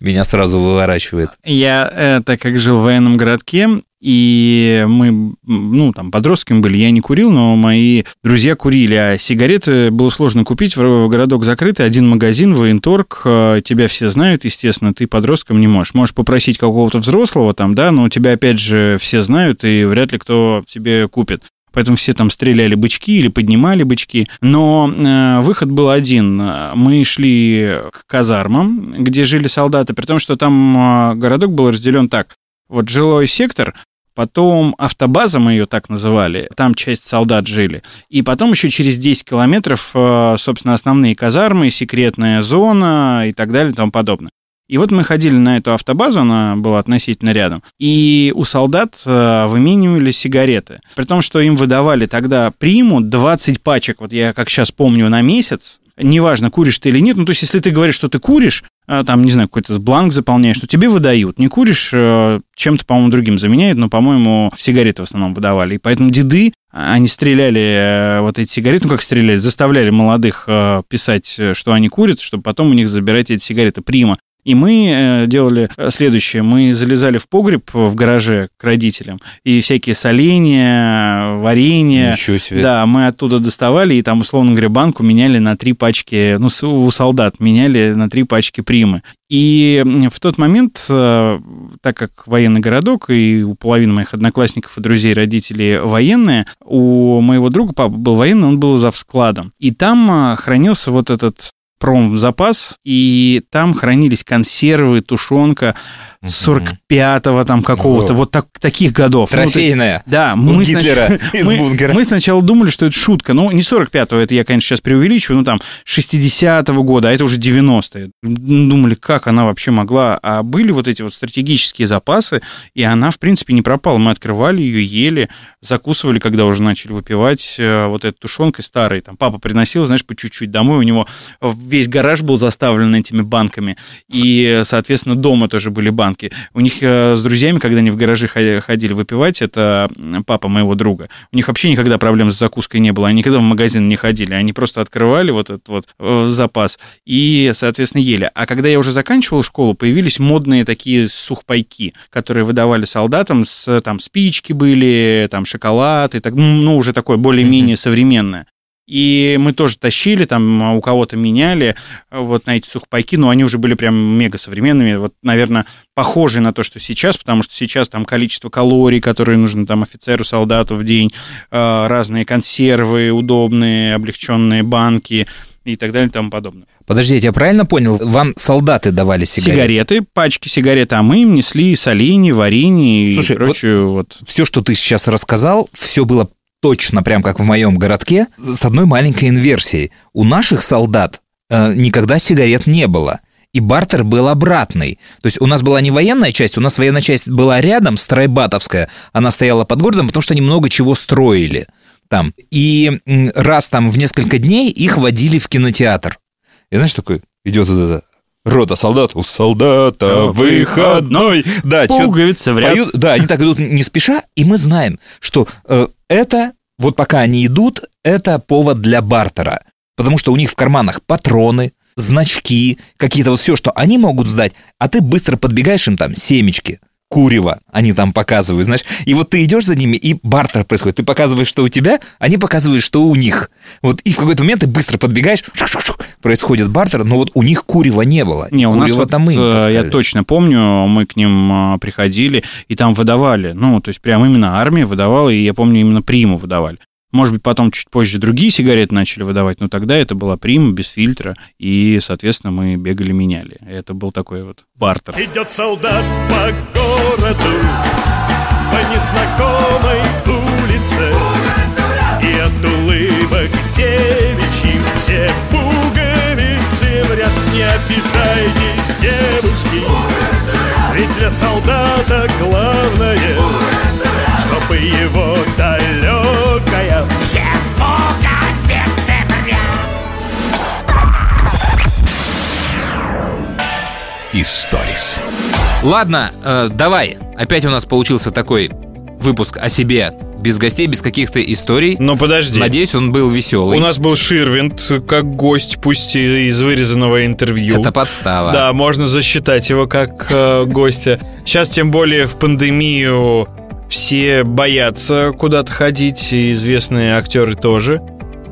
меня сразу выворачивает. Я, э, так как жил в военном городке, и мы, ну, там, подростками были, я не курил, но мои друзья курили, а сигареты было сложно купить, в городок закрытый, один магазин, военторг, э, тебя все знают, естественно, ты подростком не можешь. Можешь попросить какого-то взрослого там, да, но тебя, опять же, все знают, и вряд ли кто тебе купит. Поэтому все там стреляли бычки или поднимали бычки. Но э, выход был один. Мы шли к казармам, где жили солдаты, при том, что там э, городок был разделен так. Вот жилой сектор, Потом автобаза, мы ее так называли, там часть солдат жили. И потом еще через 10 километров, э, собственно, основные казармы, секретная зона и так далее и тому подобное. И вот мы ходили на эту автобазу, она была относительно рядом, и у солдат э, выменивали сигареты. При том, что им выдавали тогда приму 20 пачек, вот я как сейчас помню, на месяц, неважно, куришь ты или нет, ну, то есть, если ты говоришь, что ты куришь, там, не знаю, какой-то бланк заполняешь, что тебе выдают. Не куришь, э, чем-то, по-моему, другим заменяют, но, по-моему, сигареты в основном выдавали. И поэтому деды, они стреляли э, вот эти сигареты, ну, как стреляли, заставляли молодых э, писать, что они курят, чтобы потом у них забирать эти сигареты. Прима. И мы э, делали следующее. Мы залезали в погреб в гараже к родителям, и всякие соленья, варенье. Ничего себе. Да, мы оттуда доставали, и там, условно говоря, банку меняли на три пачки, ну, у солдат меняли на три пачки примы. И в тот момент, э, так как военный городок, и у половины моих одноклассников и друзей родители военные, у моего друга папа был военный, он был за складом. И там э, хранился вот этот промзапас, и там хранились консервы, тушенка 45-го там какого-то, вот так, таких годов. Трофейная. Ну, да, мы, Гитлера снач... [LAUGHS] из мы, бункера. мы сначала думали, что это шутка. Ну, не 45-го, это я, конечно, сейчас преувеличиваю, ну, там, 60-го года, а это уже 90-е. Думали, как она вообще могла. А были вот эти вот стратегические запасы, и она, в принципе, не пропала. Мы открывали ее, ели, закусывали, когда уже начали выпивать э, вот этой тушенкой старой. Там папа приносил, знаешь, по чуть-чуть домой, у него весь гараж был заставлен этими банками, и, соответственно, дома тоже были банки банки. У них э, с друзьями, когда они в гаражи ходили выпивать, это папа моего друга, у них вообще никогда проблем с закуской не было. Они никогда в магазин не ходили. Они просто открывали вот этот вот э, запас и, соответственно, ели. А когда я уже заканчивал школу, появились модные такие сухпайки, которые выдавали солдатам. С, там спички были, там шоколад и так, ну, уже такое более-менее современное. И мы тоже тащили, там у кого-то меняли вот на эти сухпайки, но они уже были прям мега современными, вот, наверное, похожие на то, что сейчас, потому что сейчас там количество калорий, которые нужно там офицеру, солдату в день, э, разные консервы удобные, облегченные банки, и так далее и тому подобное. Подожди, я тебя правильно понял? Вам солдаты давали сигареты? Сигареты, пачки сигарет, а мы им несли соленье, варенье Слушай, и прочее. Вот, вот. Все, что ты сейчас рассказал, все было точно прям как в моем городке, с одной маленькой инверсией. У наших солдат э, никогда сигарет не было. И бартер был обратный. То есть у нас была не военная часть, у нас военная часть была рядом, Страйбатовская. Она стояла под городом, потому что они много чего строили там. И раз там в несколько дней их водили в кинотеатр. И знаешь, такой идет вот это рота солдат, у солдата выходной. Да, Пуговицы в ряд. поют, да, они так идут не спеша, и мы знаем, что э, это, вот пока они идут, это повод для бартера. Потому что у них в карманах патроны, значки, какие-то вот все, что они могут сдать, а ты быстро подбегаешь им там семечки, курево, они там показывают, знаешь. И вот ты идешь за ними, и бартер происходит. Ты показываешь, что у тебя, они показывают, что у них. Вот и в какой-то момент ты быстро подбегаешь, происходит бартер, но вот у них курева не было. Не, у нас вот, там мы им э, я точно помню, мы к ним э, приходили, и там выдавали, ну, то есть прям именно армия выдавала, и я помню, именно приму выдавали. Может быть, потом чуть позже другие сигареты начали выдавать, но тогда это была прима без фильтра, и, соответственно, мы бегали, меняли. Это был такой вот бартер. Идет солдат по городу, по незнакомой улице И от улыбок девичьих все пуговицы в ряд Не обижайтесь, девушки Ведь для солдата главное Чтобы его далекая Историс. Ладно, э, давай. Опять у нас получился такой выпуск о себе без гостей, без каких-то историй. Но подожди. Надеюсь, он был веселый. У нас был Ширвинд как гость, пусть и из вырезанного интервью. Это подстава. Да, можно засчитать его как э, гостя. Сейчас, тем более, в пандемию все боятся куда-то ходить, и известные актеры тоже.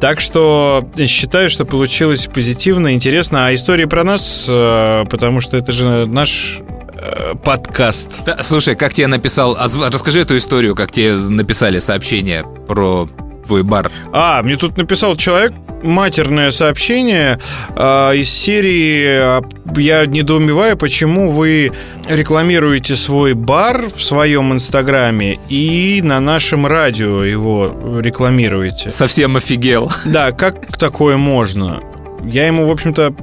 Так что считаю, что получилось позитивно, интересно. А истории про нас, э, потому что это же наш э, подкаст. Да, слушай, как тебе написал... озв- Расскажи эту историю, как тебе написали сообщение про твой бар. А, мне тут написал человек матерное сообщение э, из серии а, «Я недоумеваю, почему вы рекламируете свой бар в своем инстаграме и на нашем радио его рекламируете». Совсем офигел. Да, как такое можно? Я ему, в общем-то,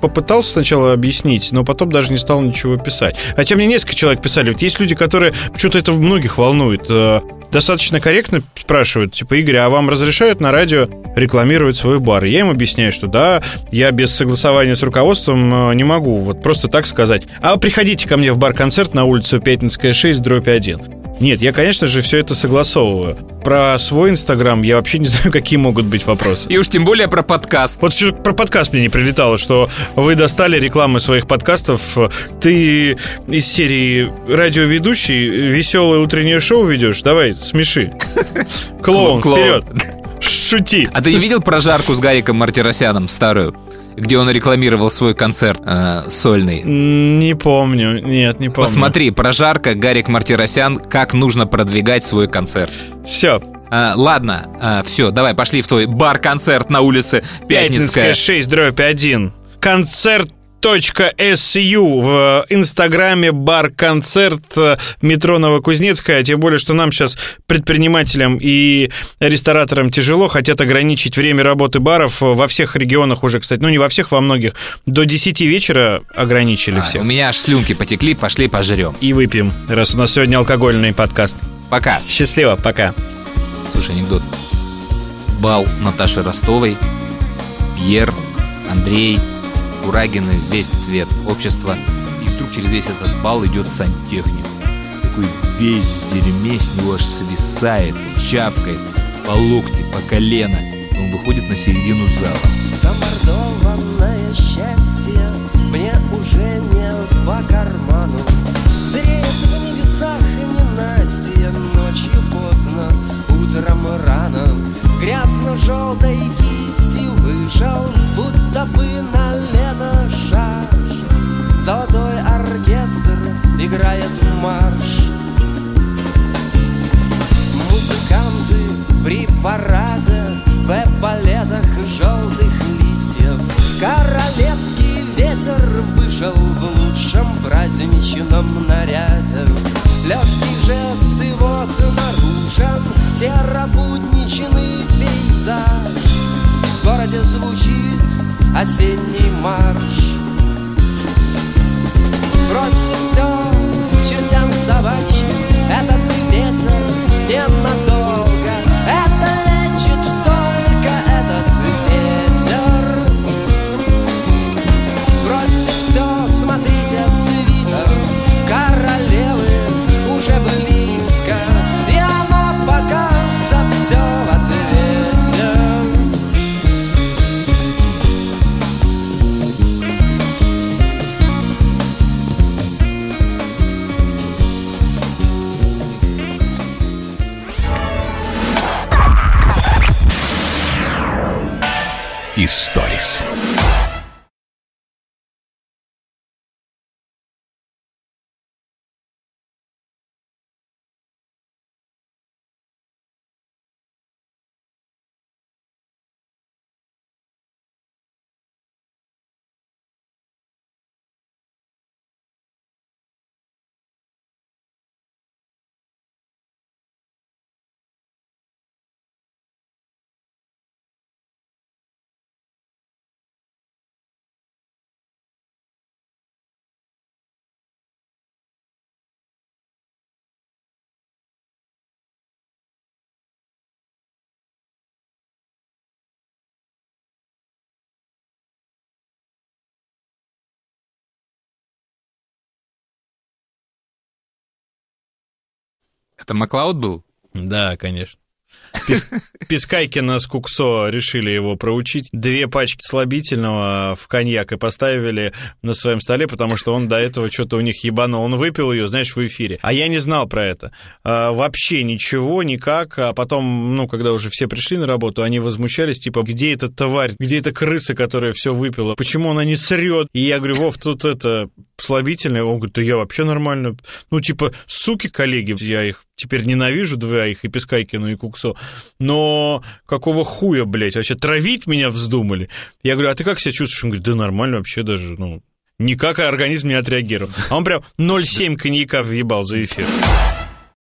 попытался сначала объяснить, но потом даже не стал ничего писать. Хотя мне несколько человек писали. Вот есть люди, которые... Что-то это многих волнует. э, Достаточно корректно спрашивают, типа, Игорь, а вам разрешают на радио рекламировать свой бар? Я им объясняю, что да, я без согласования с руководством э, не могу вот просто так сказать. А приходите ко мне в бар-концерт на улицу Пятницкая 6, дробь 1. Нет, я, конечно же, все это согласовываю. Про свой Инстаграм я вообще не [LAUGHS] знаю, какие могут быть вопросы. И уж тем более про подкаст. Вот что про подкаст мне не прилетало, что вы достали рекламы своих подкастов. Ты из серии радиоведущий веселое утреннее шоу ведешь? Давай, смеши. [LAUGHS] Клоун, Клоун. вперед. Шути. А ты не видел прожарку с Гариком Мартиросяном старую? Где он рекламировал свой концерт э, сольный. Не помню. Нет, не помню. Посмотри, прожарка, Гарик Мартиросян, как нужно продвигать свой концерт. Все. ладно, все, давай, пошли в твой бар-концерт на улице Пятницкая. Пятницкая 6, дробь 1. Концерт .су в инстаграме бар-концерт метро Новокузнецкая, тем более, что нам сейчас, предпринимателям и рестораторам тяжело, хотят ограничить время работы баров во всех регионах уже, кстати, ну не во всех, во многих, до 10 вечера ограничили А, всех. у меня аж слюнки потекли, пошли пожрем. И выпьем, раз у нас сегодня алкогольный подкаст. Пока. Счастливо, пока. Слушай, анекдот. Бал Наташи Ростовой, Пьер, Андрей, Курагины, весь цвет общества. И вдруг через весь этот бал идет сантехник. Такой весь в дерьме, с него аж свисает, чавкает по локти, по колено. И Он выходит на середину зала. Замордованное счастье мне уже не по карману Зреет в небесах ненастье ночью поздно, утром рано Грязно-желтой кистью вышел, будто бы на лето шаш. Золотой оркестр играет марш. Музыканты при параде В эполетах желтых листьев. Королевский ветер вышел В лучшем праздничном наряде. Легкий жест и вот наружен Серо-будничный пейзаж. В городе звучит осенний марш. Бросьте все чертям собачьим. Этот ветер ненадолго Историс. Это Маклауд был? Да, конечно. Пис- [LAUGHS] Пискайкина с Куксо решили его проучить. Две пачки слабительного в коньяк и поставили на своем столе, потому что он до этого что-то у них ебанул. Он выпил ее, знаешь, в эфире. А я не знал про это. А, вообще ничего, никак. А потом, ну, когда уже все пришли на работу, они возмущались, типа, где эта тварь, где эта крыса, которая все выпила, почему она не срет? И я говорю, Вов, тут это слабительное. Он говорит, да я вообще нормально. Ну, типа, суки, коллеги, я их теперь ненавижу двоих, и Пескайкину, и Куксо, но какого хуя, блядь, вообще травить меня вздумали? Я говорю, а ты как себя чувствуешь? Он говорит, да нормально вообще даже, ну, никак организм не отреагировал. А он прям 0,7 коньяка въебал за эфир.